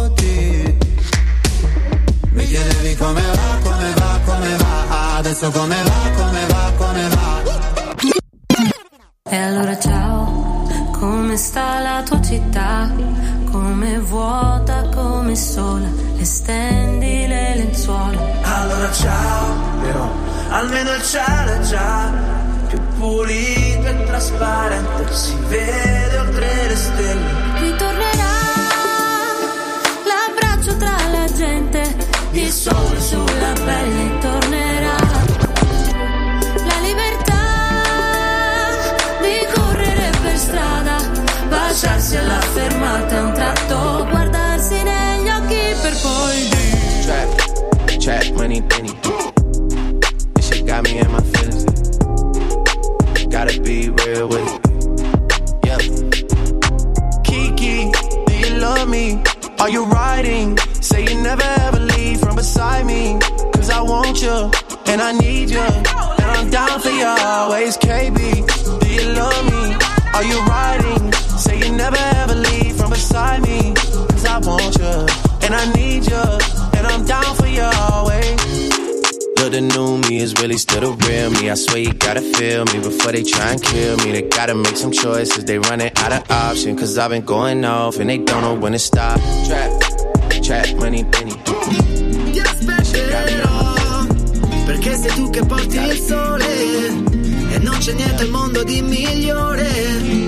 Chiedevi come va, come va, come va Adesso come va, come va, come va E allora ciao, come sta la tua città? Come vuota, come sola, le stendi le lenzuola. Allora ciao, però almeno il cielo è già più pulito e trasparente, si vede oltre le stelle. Ritornerà l'abbraccio tra la gente, il sole sulla pelle tornerà. La libertà di correre per strada, baciarsi alla fermata un tratto, guardarsi negli occhi per poi dire. Trap, trap, money, penny. This shit got me in my feelings. Gotta be real with it. Yeah. Kiki, do you love me? Are you riding? Say you never ever beside me. Cause I want you, and I need you. And I'm down for you always, KB. Do you love me? Are you riding? Say you never ever leave from beside me. Cause I want you, and I need you. And I'm down for you always. Look, the new me is really still the real me. I swear you gotta feel me before they try and kill me. They gotta make some choices, they running out of option. Cause I've been going off and they don't know when to stop. Trap, trap, money, penny. Sei tu che porti il sole. E non c'è niente al mondo di migliore.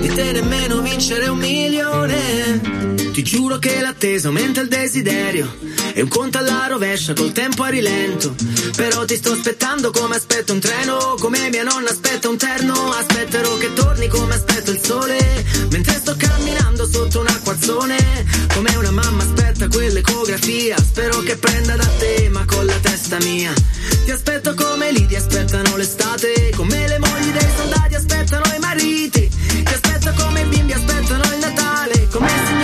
Di te nemmeno vincere un milione ti giuro che l'attesa aumenta il desiderio. E un conto alla rovescia col tempo a rilento. Però ti sto aspettando come aspetto un treno come mia nonna aspetta un terno. Aspetterò che torni come aspetto il sole mentre sto camminando sotto un acquazzone. Come una mamma aspetta quell'ecografia spero che prenda da te ma con la testa mia. Ti aspetto come lì ti aspettano l'estate. Come le mogli dei soldati aspettano i mariti. Ti aspetto come i bimbi aspettano il Natale. Come i signori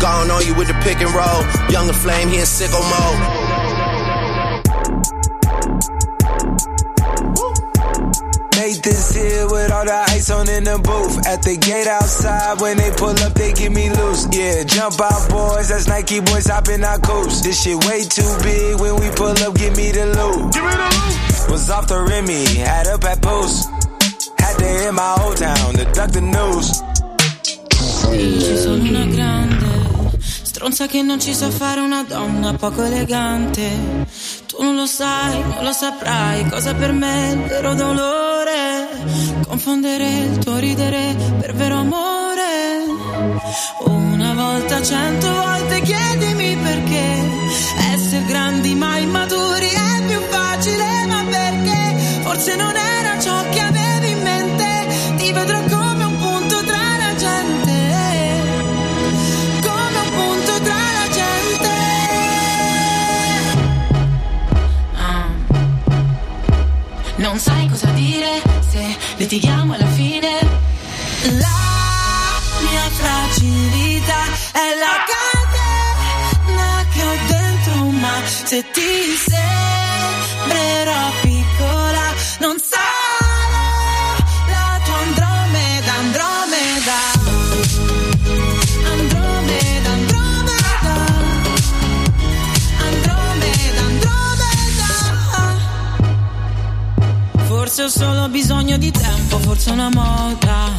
Gone on you with the pick and roll. Younger flame, he in sicko mode. Nathan's here with all the ice on in the booth. At the gate outside, when they pull up, they get me loose. Yeah, jump out, boys. That's Nike boys hopping our coast. This shit way too big. When we pull up, give me the loot. Give me the loot. Was off the Remy, had up at post. Had to hit my old town to duck the news. Stronza che non ci sa fare una donna poco elegante. Tu non lo sai, non lo saprai cosa per me è il vero dolore. Confondere il tuo ridere per vero amore. Una volta, cento volte chiedimi perché essere grandi ma immaturi è più facile, ma perché forse non era se litighiamo alla fine. La mia fragilità è la catena che ho dentro, ma se ti sembrerò Forse ho solo bisogno di tempo, forse una moda.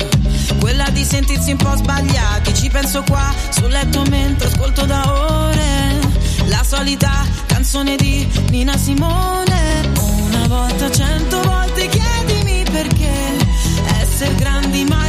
Quella di sentirsi un po' sbagliati. Ci penso qua sul letto mentre ascolto da ore. La solita canzone di Nina Simone. Una volta, cento volte chiedimi perché essere grandi ma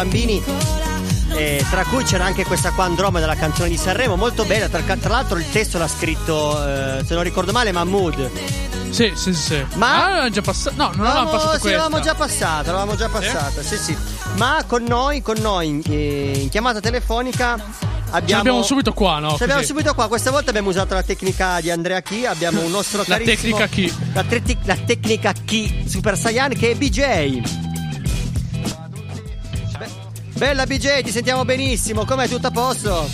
bambini. eh, tra cui c'era anche questa qua Andromeda, la canzone di Sanremo, molto bella. Tra, tra l'altro, il testo l'ha scritto, eh, se non ricordo male, Mahmood. Sì, sì, sì. Ma- Ah, l'avevamo già passato. No, non l'avevamo passato sì, l'avevamo già passata, l'avevamo già passata, sì, sì. Ma con noi, con noi eh, in chiamata telefonica abbiamo. Ce l'abbiamo subito qua, no? Ce l'abbiamo subito qua. Questa volta abbiamo usato la tecnica di Andrea Chi. Abbiamo un nostro La carissimo- tecnica Chi. La, tre- la tecnica Chi Super Saiyan che è BJ. Be- Bella BJ, ti sentiamo benissimo. Com'è tutto a posto?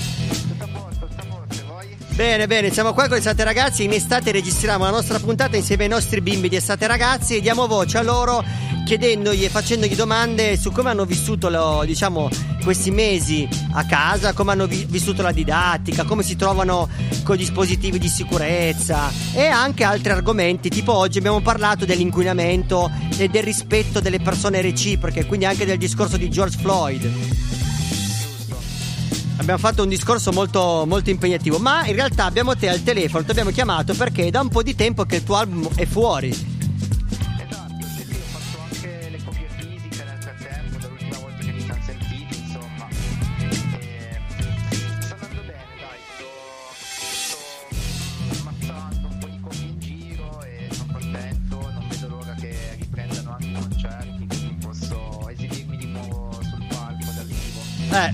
Bene, bene, siamo qua con Estate Ragazzi. In estate registriamo la nostra puntata insieme ai nostri bimbi di Estate Ragazzi e diamo voce a loro chiedendogli e facendogli domande su come hanno vissuto lo- diciamo, questi mesi a casa, come hanno vi- vissuto la didattica, come si trovano con i dispositivi di sicurezza e anche altri argomenti. Tipo oggi abbiamo parlato dell'inquinamento e del rispetto delle persone reciproche, quindi anche del discorso di George Floyd. Abbiamo fatto un discorso molto, molto impegnativo, ma in realtà abbiamo te al telefono, ti abbiamo chiamato perché è da un po' di tempo che il tuo album è fuori.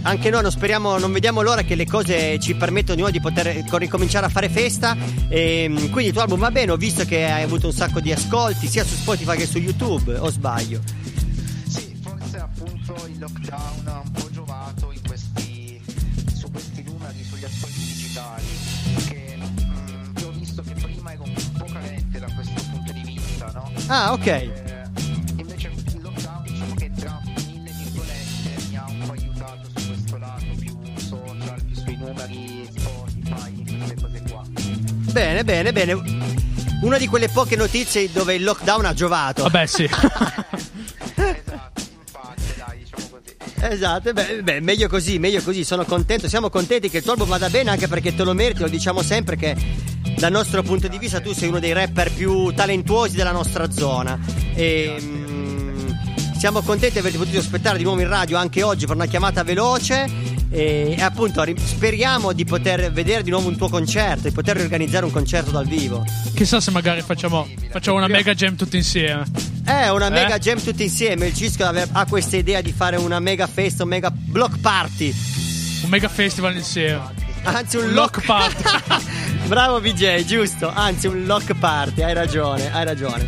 Anche noi non speriamo, non vediamo l'ora che le cose ci permettono di noi di poter co- ricominciare a fare festa. Ehm, quindi il tuo album va bene, ho visto che hai avuto un sacco di ascolti sia su Spotify che su YouTube, o sbaglio? Forse appunto il lockdown ha un po' giovato in questi, su questi numeri, sugli ascolti digitali, che mm, io ho visto che prima ero un po' carente da questo punto di vista, no? Ah, ok. Eh, Bene, bene, bene. Una di quelle poche notizie dove il lockdown ha giovato. Vabbè, sì. Esatto, beh, beh, meglio così, meglio così, sono contento, siamo contenti che il tuo album vada bene anche perché te lo meriti, lo diciamo sempre che dal nostro punto di vista tu sei uno dei rapper più talentuosi della nostra zona e mm, siamo contenti di averti potuto aspettare di nuovo in radio anche oggi per una chiamata veloce e, appunto ri- speriamo di poter vedere di nuovo un tuo concerto, di poter organizzare un concerto dal vivo. Chissà se magari facciamo, facciamo una mega jam tutti insieme. Eh, una Eh? mega jam tutti insieme. Il Cisco ha questa idea di fare una mega festa, un mega block party. Un mega festival insieme. Anzi, un, Un lock, lock party. Bravo BJ, giusto. Anzi, un lock party. Hai ragione, hai ragione.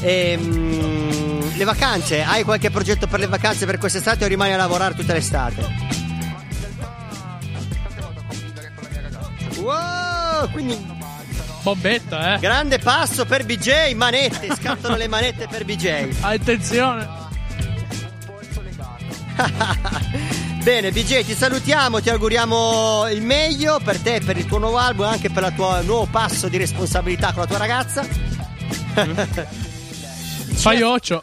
Ehm, le vacanze, hai qualche progetto per le vacanze per quest'estate o rimani a lavorare tutta l'estate? Quindi Bombetta, eh. grande passo per BJ, manette, scattano le manette per BJ. Attenzione. Bene, BJ, ti salutiamo, ti auguriamo il meglio per te, per il tuo nuovo album e anche per il tuo nuovo passo di responsabilità con la tua ragazza. Fai occhio.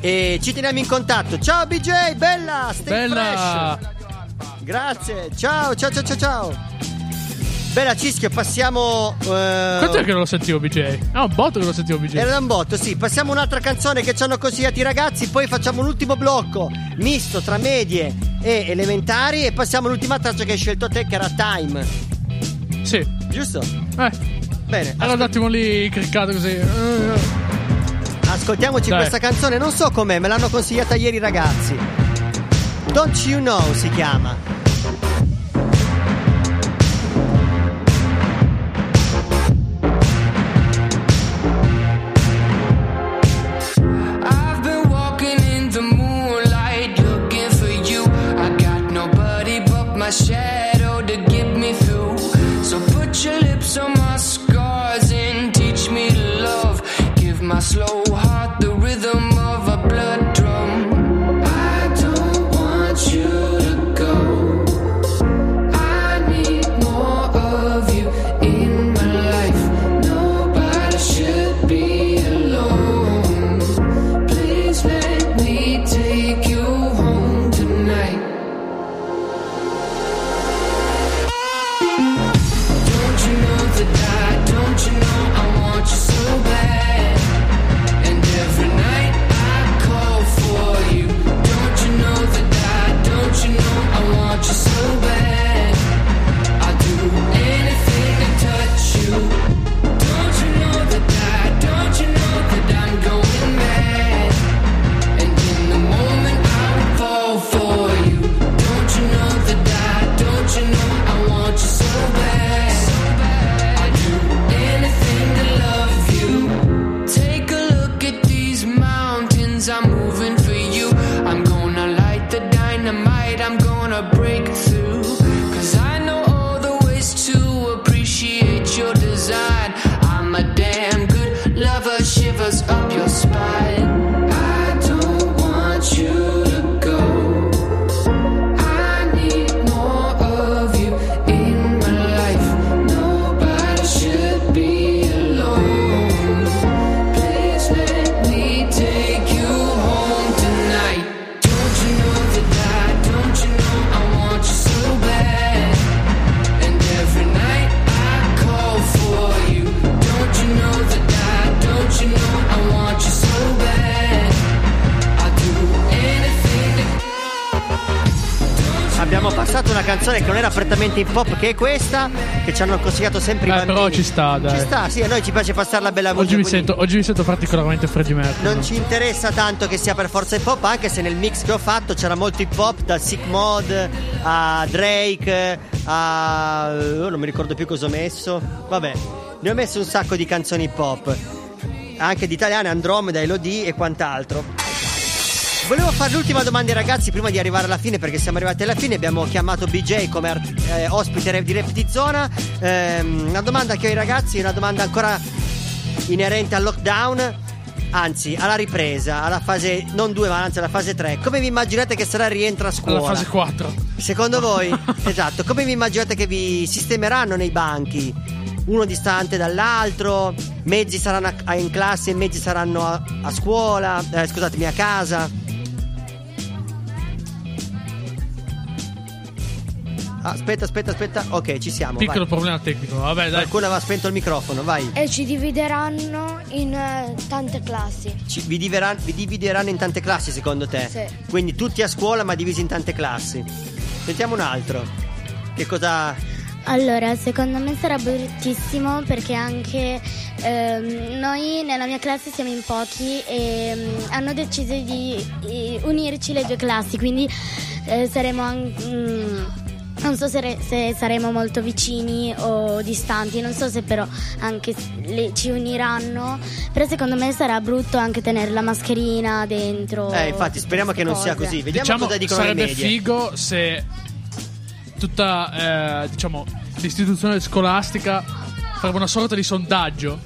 e ci teniamo in contatto. Ciao BJ, bella, stay Bella. fresh. Grazie, ciao, ciao, ciao, ciao, ciao. Bella Cischio, passiamo. eh, Quanto è che non lo sentivo BJ? Ah, un botto che lo sentivo BJ. Era un botto, sì. Passiamo un'altra canzone che ci hanno consigliato i ragazzi, poi facciamo un ultimo blocco misto tra medie e elementari e passiamo all'ultima traccia che hai scelto te che era Time. Sì. Giusto? Eh. Bene. Era un attimo lì cliccato così. Ascoltiamoci Dai. questa canzone, non so com'è, me l'hanno consigliata ieri i ragazzi. Don't You Know si chiama. Era prettamente hip hop, che è questa, che ci hanno consigliato sempre i Eh, bambini. però ci sta, dai. Ci sta, sì, a noi ci piace passarla bella Oggi musica. mi, sento, oggi mi sento particolarmente Freddie Mercury. Non ci interessa tanto che sia per forza hip hop, anche se nel mix che ho fatto c'era molto hip hop, dal Sick Mod a Drake, a. oh, non mi ricordo più cosa ho messo. Vabbè, ne ho messo un sacco di canzoni hip hop. Anche di italiane, Andromeda, Elodie e quant'altro. Volevo fare l'ultima domanda ai ragazzi prima di arrivare alla fine perché siamo arrivati alla fine, abbiamo chiamato BJ come art- eh, ospite di Rap di Zona. Ehm, una domanda che ho ai ragazzi, una domanda ancora inerente al lockdown, anzi alla ripresa, alla fase non 2 ma anzi alla fase 3. Come vi immaginate che sarà il rientro a scuola? Alla fase 4. Secondo voi? esatto, come vi immaginate che vi sistemeranno nei banchi? Uno distante dall'altro, mezzi saranno in classe e mezzi saranno a, a scuola, eh, scusatemi, a casa. Aspetta, aspetta, aspetta. Ok, ci siamo. Piccolo vai. problema tecnico. Vabbè, dai. Qualcuno aveva spento il microfono, vai. E ci divideranno in eh, tante classi. Ci- vi, diveran- vi divideranno in tante classi secondo te? Sì. Quindi tutti a scuola ma divisi in tante classi. Sentiamo un altro. Che cosa... Allora, secondo me sarà bruttissimo perché anche ehm, noi nella mia classe siamo in pochi e mm, hanno deciso di eh, unirci le due classi, quindi eh, saremo an- mm, non so se, re- se saremo molto vicini o distanti, non so se però anche le- ci uniranno, però secondo me sarà brutto anche tenere la mascherina dentro. Eh, infatti, speriamo che non sia così. Vediamo diciamo cosa dicono le sarebbe medie. figo se tutta eh, diciamo l'istituzione scolastica farebbe una sorta di sondaggio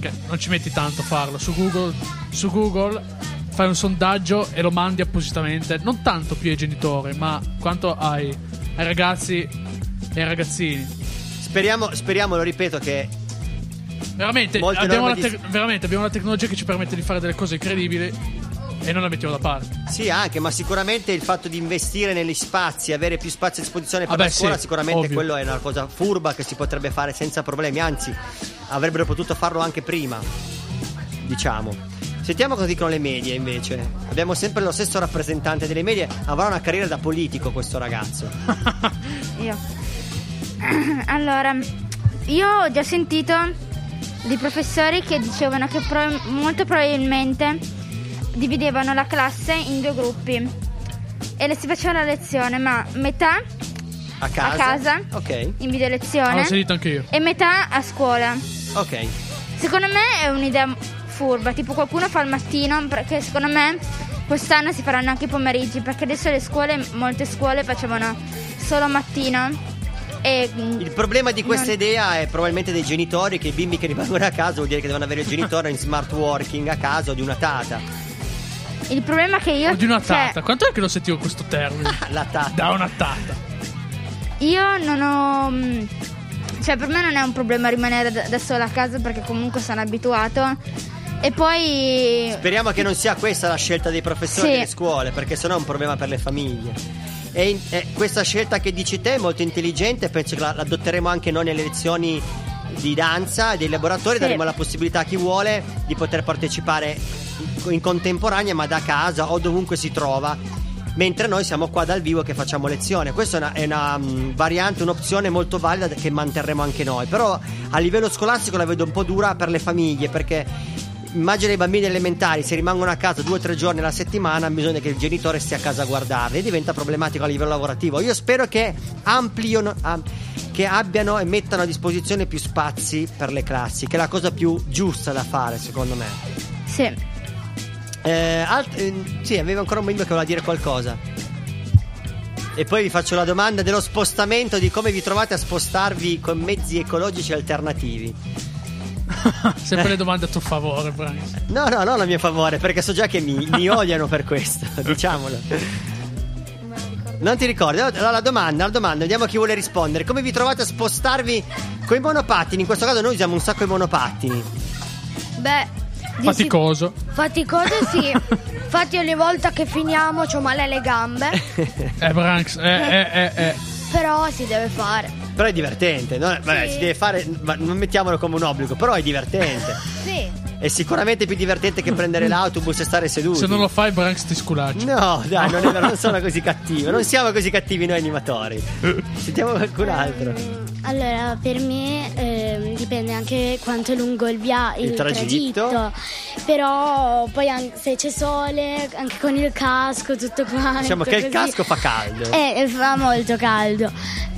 che non ci metti tanto a farlo su Google su Google fai un sondaggio e lo mandi appositamente non tanto più ai genitori ma quanto ai ragazzi e ai ragazzini Speriamo, speriamo, lo ripeto, che veramente abbiamo, la norme di- veramente abbiamo una tecnologia che ci permette di fare delle cose incredibili e non la mettiamo da parte Sì, anche, ma sicuramente il fatto di investire negli spazi, avere più spazi a disposizione per Vabbè, la scuola, sì, sicuramente ovvio. quello è una cosa furba che si potrebbe fare senza problemi, anzi, avrebbero potuto farlo anche prima, diciamo. Sentiamo cosa dicono le medie invece. Abbiamo sempre lo stesso rappresentante delle medie, avrà una carriera da politico questo ragazzo. Io. Allora, io ho già sentito di professori che dicevano che pro- molto probabilmente dividevano la classe in due gruppi e le si faceva la lezione, ma metà A casa? a casa Ok, in video Ah, l'ho lezione sentito anche io e metà a scuola. ok. Secondo me è un'idea furba, tipo qualcuno fa il mattino, perché secondo me quest'anno si faranno anche i pomeriggi, perché adesso le scuole, molte scuole facevano solo mattino e mm, Il problema di questa Non- idea è probabilmente dei genitori che i bimbi che rimangono a casa vuol dire che devono avere il genitore in smart working a casa o di una tata. il problema è che io o di una cioè, tata quanto è che lo sentivo questo termine La tata. da una tata io non ho mm, cioè per me non è un problema rimanere da, da sola a casa perché comunque sono abituato e poi Speriamo che non sia questa la scelta dei professori Sì. delle scuole, perché sennò è un problema per le famiglie. E, e questa scelta che dici te è molto intelligente, penso che la, la adotteremo anche noi nelle lezioni di danza e dei laboratori, Sì. daremo la possibilità a chi vuole di poter partecipare in, contemporanea, ma da casa o dovunque si trova. Mentre noi siamo qua dal vivo che facciamo lezione. Questa è una, è una, mm, variante, un'opzione molto valida che manterremo anche noi. Però a livello scolastico la vedo un po' dura per le famiglie perché Immagina i bambini elementari, se rimangono a casa due o tre giorni alla settimana, bisogna che il genitore stia a casa a guardarli e diventa problematico a livello lavorativo. Io spero che ampliano, am- che abbiano e mettano a disposizione più spazi per le classi, che è la cosa più giusta da fare, secondo me. sì Eh, alt- eh, sì, aveva ancora un bimbo che voleva dire qualcosa. E poi vi faccio la domanda dello spostamento, di come vi trovate a spostarvi con mezzi ecologici alternativi. Sempre le domande a tuo favore, Brian. No, no, non a mio favore, perché so già che mi, mi odiano per questo, diciamolo. Non ti ricordi? Allora la domanda, la domanda, vediamo chi vuole rispondere. Come vi trovate a spostarvi con i monopattini? In questo caso noi usiamo un sacco i monopattini. Beh, Faticoso. faticoso sì. Infatti ogni volta che finiamo ho male alle gambe, Eh, Branks, eh, eh, eh, eh. Però si deve fare. Però è divertente, no? Vabbè, Sì. si deve fare, ma non mettiamolo come un obbligo, però è divertente. Sì. È sicuramente più divertente che prendere l'autobus e stare seduti. Se non lo fai, Branks ti sculaccia. No, dai, non, è non sono così cattivo. Non siamo così cattivi noi animatori. Sentiamo qualcun altro. Allora, per me ehm, dipende anche quanto è lungo il, via- il, Il tragitto. tragitto. Però poi an- se c'è sole, anche con il casco, tutto quanto. Diciamo che il così. casco fa caldo. Eh, fa molto caldo.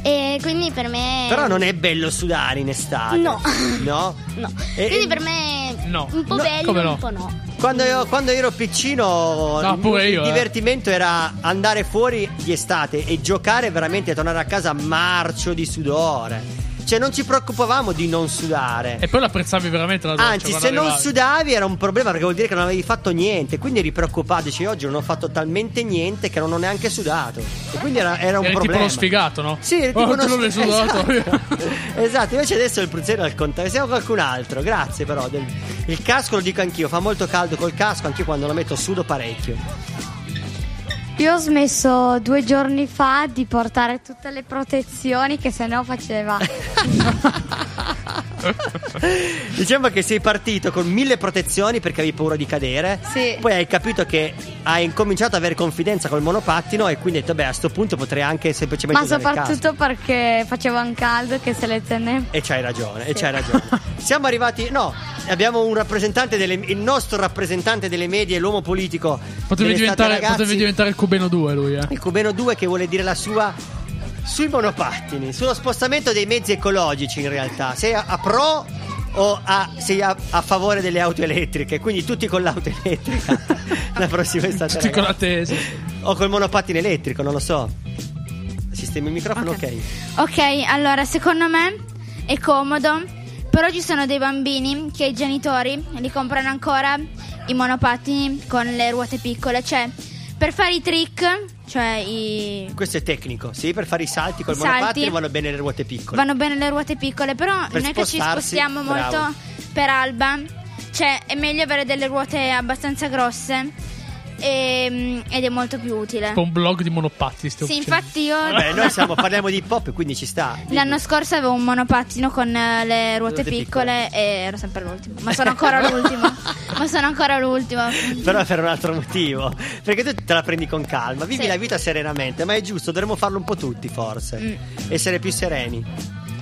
E quindi per me. Però non è bello sudare in estate. No. No? No. E- Quindi per me No. un po' No, bello, come no? un po' no. Quando io, quando io ero piccino, No, il- pure il io, eh. divertimento era andare fuori di estate e giocare veramente e tornare a casa marcio di sudore. Cioè, non ci preoccupavamo di non sudare. E poi l'apprezzavi veramente la doccia Anzi, se non arrivavi. sudavi era un problema perché vuol dire che non avevi fatto niente. Quindi eri preoccupato. Dici, oggi non ho fatto talmente niente che non ho neanche sudato. E quindi era, era un Eri tipo problema. lo sfigato, no? Sì, eri tipo oh, uno tu non sudato. Esatto. esatto, invece adesso il pruzzero è al contrario. Siamo qualcun altro. Grazie, però. del- Il casco lo dico anch'io. Fa molto caldo col casco. Anch'io quando lo metto sudo parecchio. Io ho smesso due giorni fa di portare tutte le protezioni che sennò faceva. Diciamo che sei partito con mille protezioni perché avevi paura di cadere. Sì. Poi hai capito che hai incominciato ad avere confidenza col monopattino e quindi hai detto, beh, a sto punto potrei anche semplicemente Ma soprattutto perché faceva un caldo che se le tenne. E c'hai ragione, e Sì. c'hai ragione. Siamo arrivati, no, abbiamo un rappresentante delle, il nostro rappresentante delle medie, l'uomo politico. Potevi diventare, potevi diventare il Cubeno 2 lui, eh. il Cubeno 2 che vuole dire la sua sui monopattini, sullo spostamento dei mezzi ecologici in realtà. Sei a, a pro o a- sei a, a favore delle auto elettriche? Quindi tutti con l'auto elettrica la prossima estate. Tutti con la tesi. O col monopattino elettrico, non lo so. Sistemi il microfono, ok. Ok, allora secondo me è comodo, però ci sono dei bambini che i genitori li comprano ancora i monopattini con le ruote piccole, cioè per fare i trick, cioè i... Questo è tecnico, sì, per fare i salti col Salti. monopattino vanno bene le ruote piccole. vanno bene le ruote piccole, però Per noi che ci spostiamo bravo. molto per Alba, cioè è meglio avere delle ruote abbastanza grosse e- ed è molto più utile. Un blog di monopatti. Sì, infatti io Vabbè, noi siamo, parliamo di hip hop, quindi ci sta. L'anno scorso avevo un monopattino con eh, le ruote Ruote piccole e ero sempre l'ultimo. Ma sono ancora l'ultimo. Ma sono ancora l'ultimo. Però per un altro motivo. Perché tu te la prendi con calma, vivi Sì. la vita serenamente, ma è giusto, dovremmo farlo un po' tutti forse. Mm. Essere più sereni.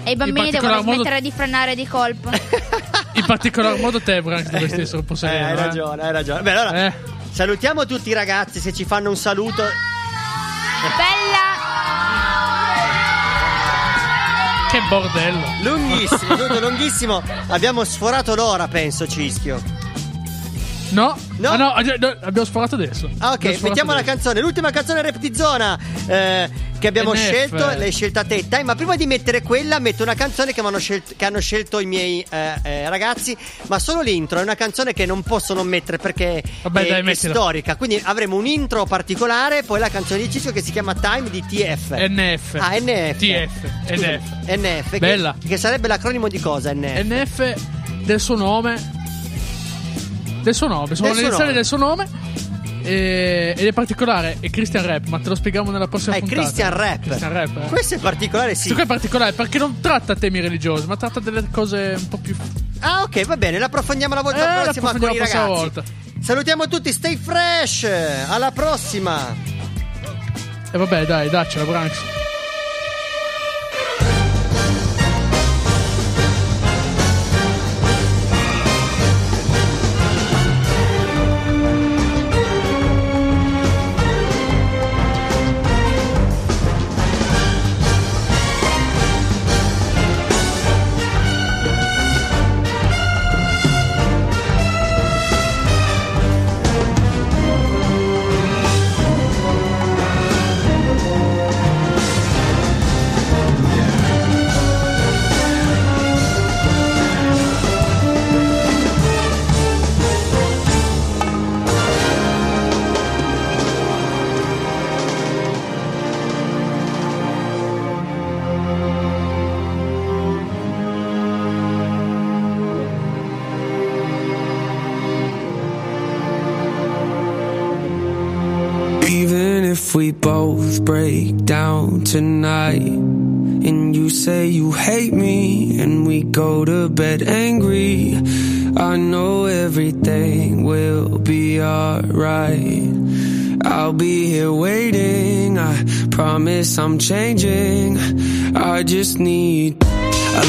E i bambini In devono modo- smettere di frenare di colpo. In particolar modo te, Branks, dovresti essere un po' Eh, sereno. hai eh. ragione, hai ragione. Beh, allora Eh. Salutiamo tutti i ragazzi se ci fanno un saluto. Che bordello. Lunghissimo, lunghissimo. Abbiamo sforato l'ora, penso, Cischio. No? No? Ah, no, ah, no, abbiamo sforato adesso. Ah, ok, mettiamo la canzone, l'ultima canzone rap di zona eh, che abbiamo NF. scelto, l'hai scelta te. Dai, ma prima di mettere quella, metto una canzone che, m'hanno scelto- che hanno scelto i miei eh, eh, ragazzi, ma solo l'intro, è una canzone che non posso non mettere perché Vabbè, è, dai, è storica. Quindi avremo un intro particolare, poi la canzone di Cisco che si chiama Time di TF. NF. Ah, NF. TF. NF. NF. che- Bella. Che, sarebbe l'acronimo di cosa? NF. NF del suo nome. Del suo nome. Sono Del le suo iniziali nome. del suo nome. E- ed è particolare. È Christian Rap, ma te lo spieghiamo nella prossima è puntata. Christian Rap. Christian Rap. eh. Questo è particolare, sì. Questo è particolare perché non tratta temi religiosi, ma tratta delle cose un po' più. Ah, ok, va bene, l'approfondiamo la volta Eh, prossima con i l'approfondiamo la prossima ragazzi. volta. Salutiamo tutti, stay fresh. Alla prossima. E vabbè, dai, daccela, Branks. Break down tonight. And you say you hate me, and we go to bed angry. I know everything will be alright. I'll be here waiting. I promise I'm changing. I just need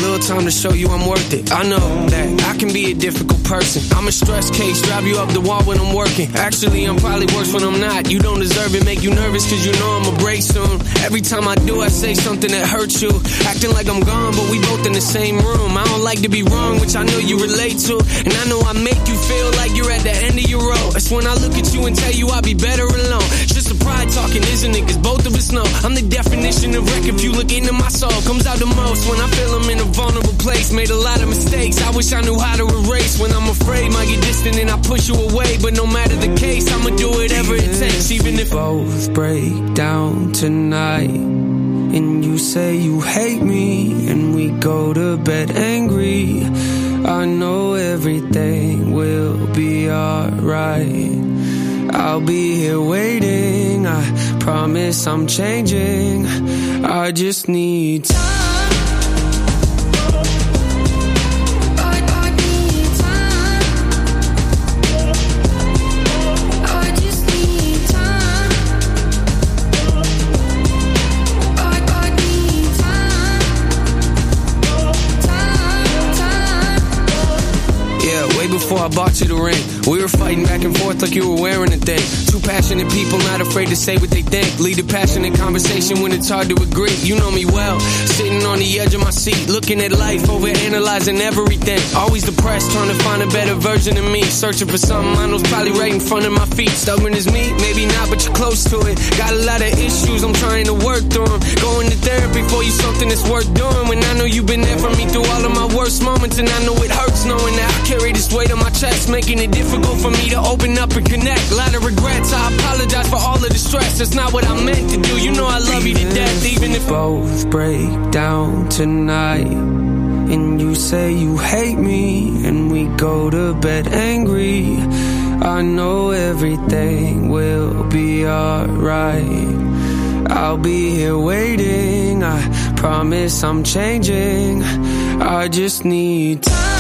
little time to show you I'm worth it. I know that I can be a difficult person. I'm a stress case, drive you up the wall when I'm working. Actually, I'm probably worse when I'm not. You don't deserve it, make you nervous cause you know I'm a break soon. Every time I do, I say something that hurts you. Acting like I'm gone, but we both in the same room. I don't like to be wrong, which I know you relate to. And I know I make you feel like you're at the end of your road. That's when I look at you and tell you I'll be better alone. It's just a pride talking, isn't it? Cause both of us know I'm the definition of wreck. If you look into my soul, comes out the most when I feel I'm in a vulnerable place. Made a lot of mistakes. I wish I knew how to erase. When I'm afraid, might get distant and I push you away. But no matter the case, I'ma do whatever it takes, even if both break down tonight. And you say you hate me, and we go to bed angry. I know everything will be alright. I'll be here waiting. I promise I'm changing. I just need time. Before I bought you the ring. We were fighting back and forth like you were wearing a thing. Two passionate people not afraid to say what they think. Lead a passionate conversation when it's hard to agree. You know me well. Sitting on the edge of my seat, looking at life, over analyzing everything. Always depressed, trying to find a better version of me. Searching for something I know's probably right in front of my feet. Stubborn as me, maybe not, but you're close to it. Got a lot of issues, I'm trying to work through 'em. Going to therapy for you, something that's worth doing. When I know you've been there for me through all of my worst moments, and I know it hurts knowing that I carry this weight on my chest, making it difficult for me to open up and connect. lot of regrets, I apologize for all the stress. That's not what I meant to do. You know I love you to death, even if both break down tonight. And you say you hate me, and we go to bed angry. I know everything will be alright. I'll be here waiting. I promise I'm changing. I just need time.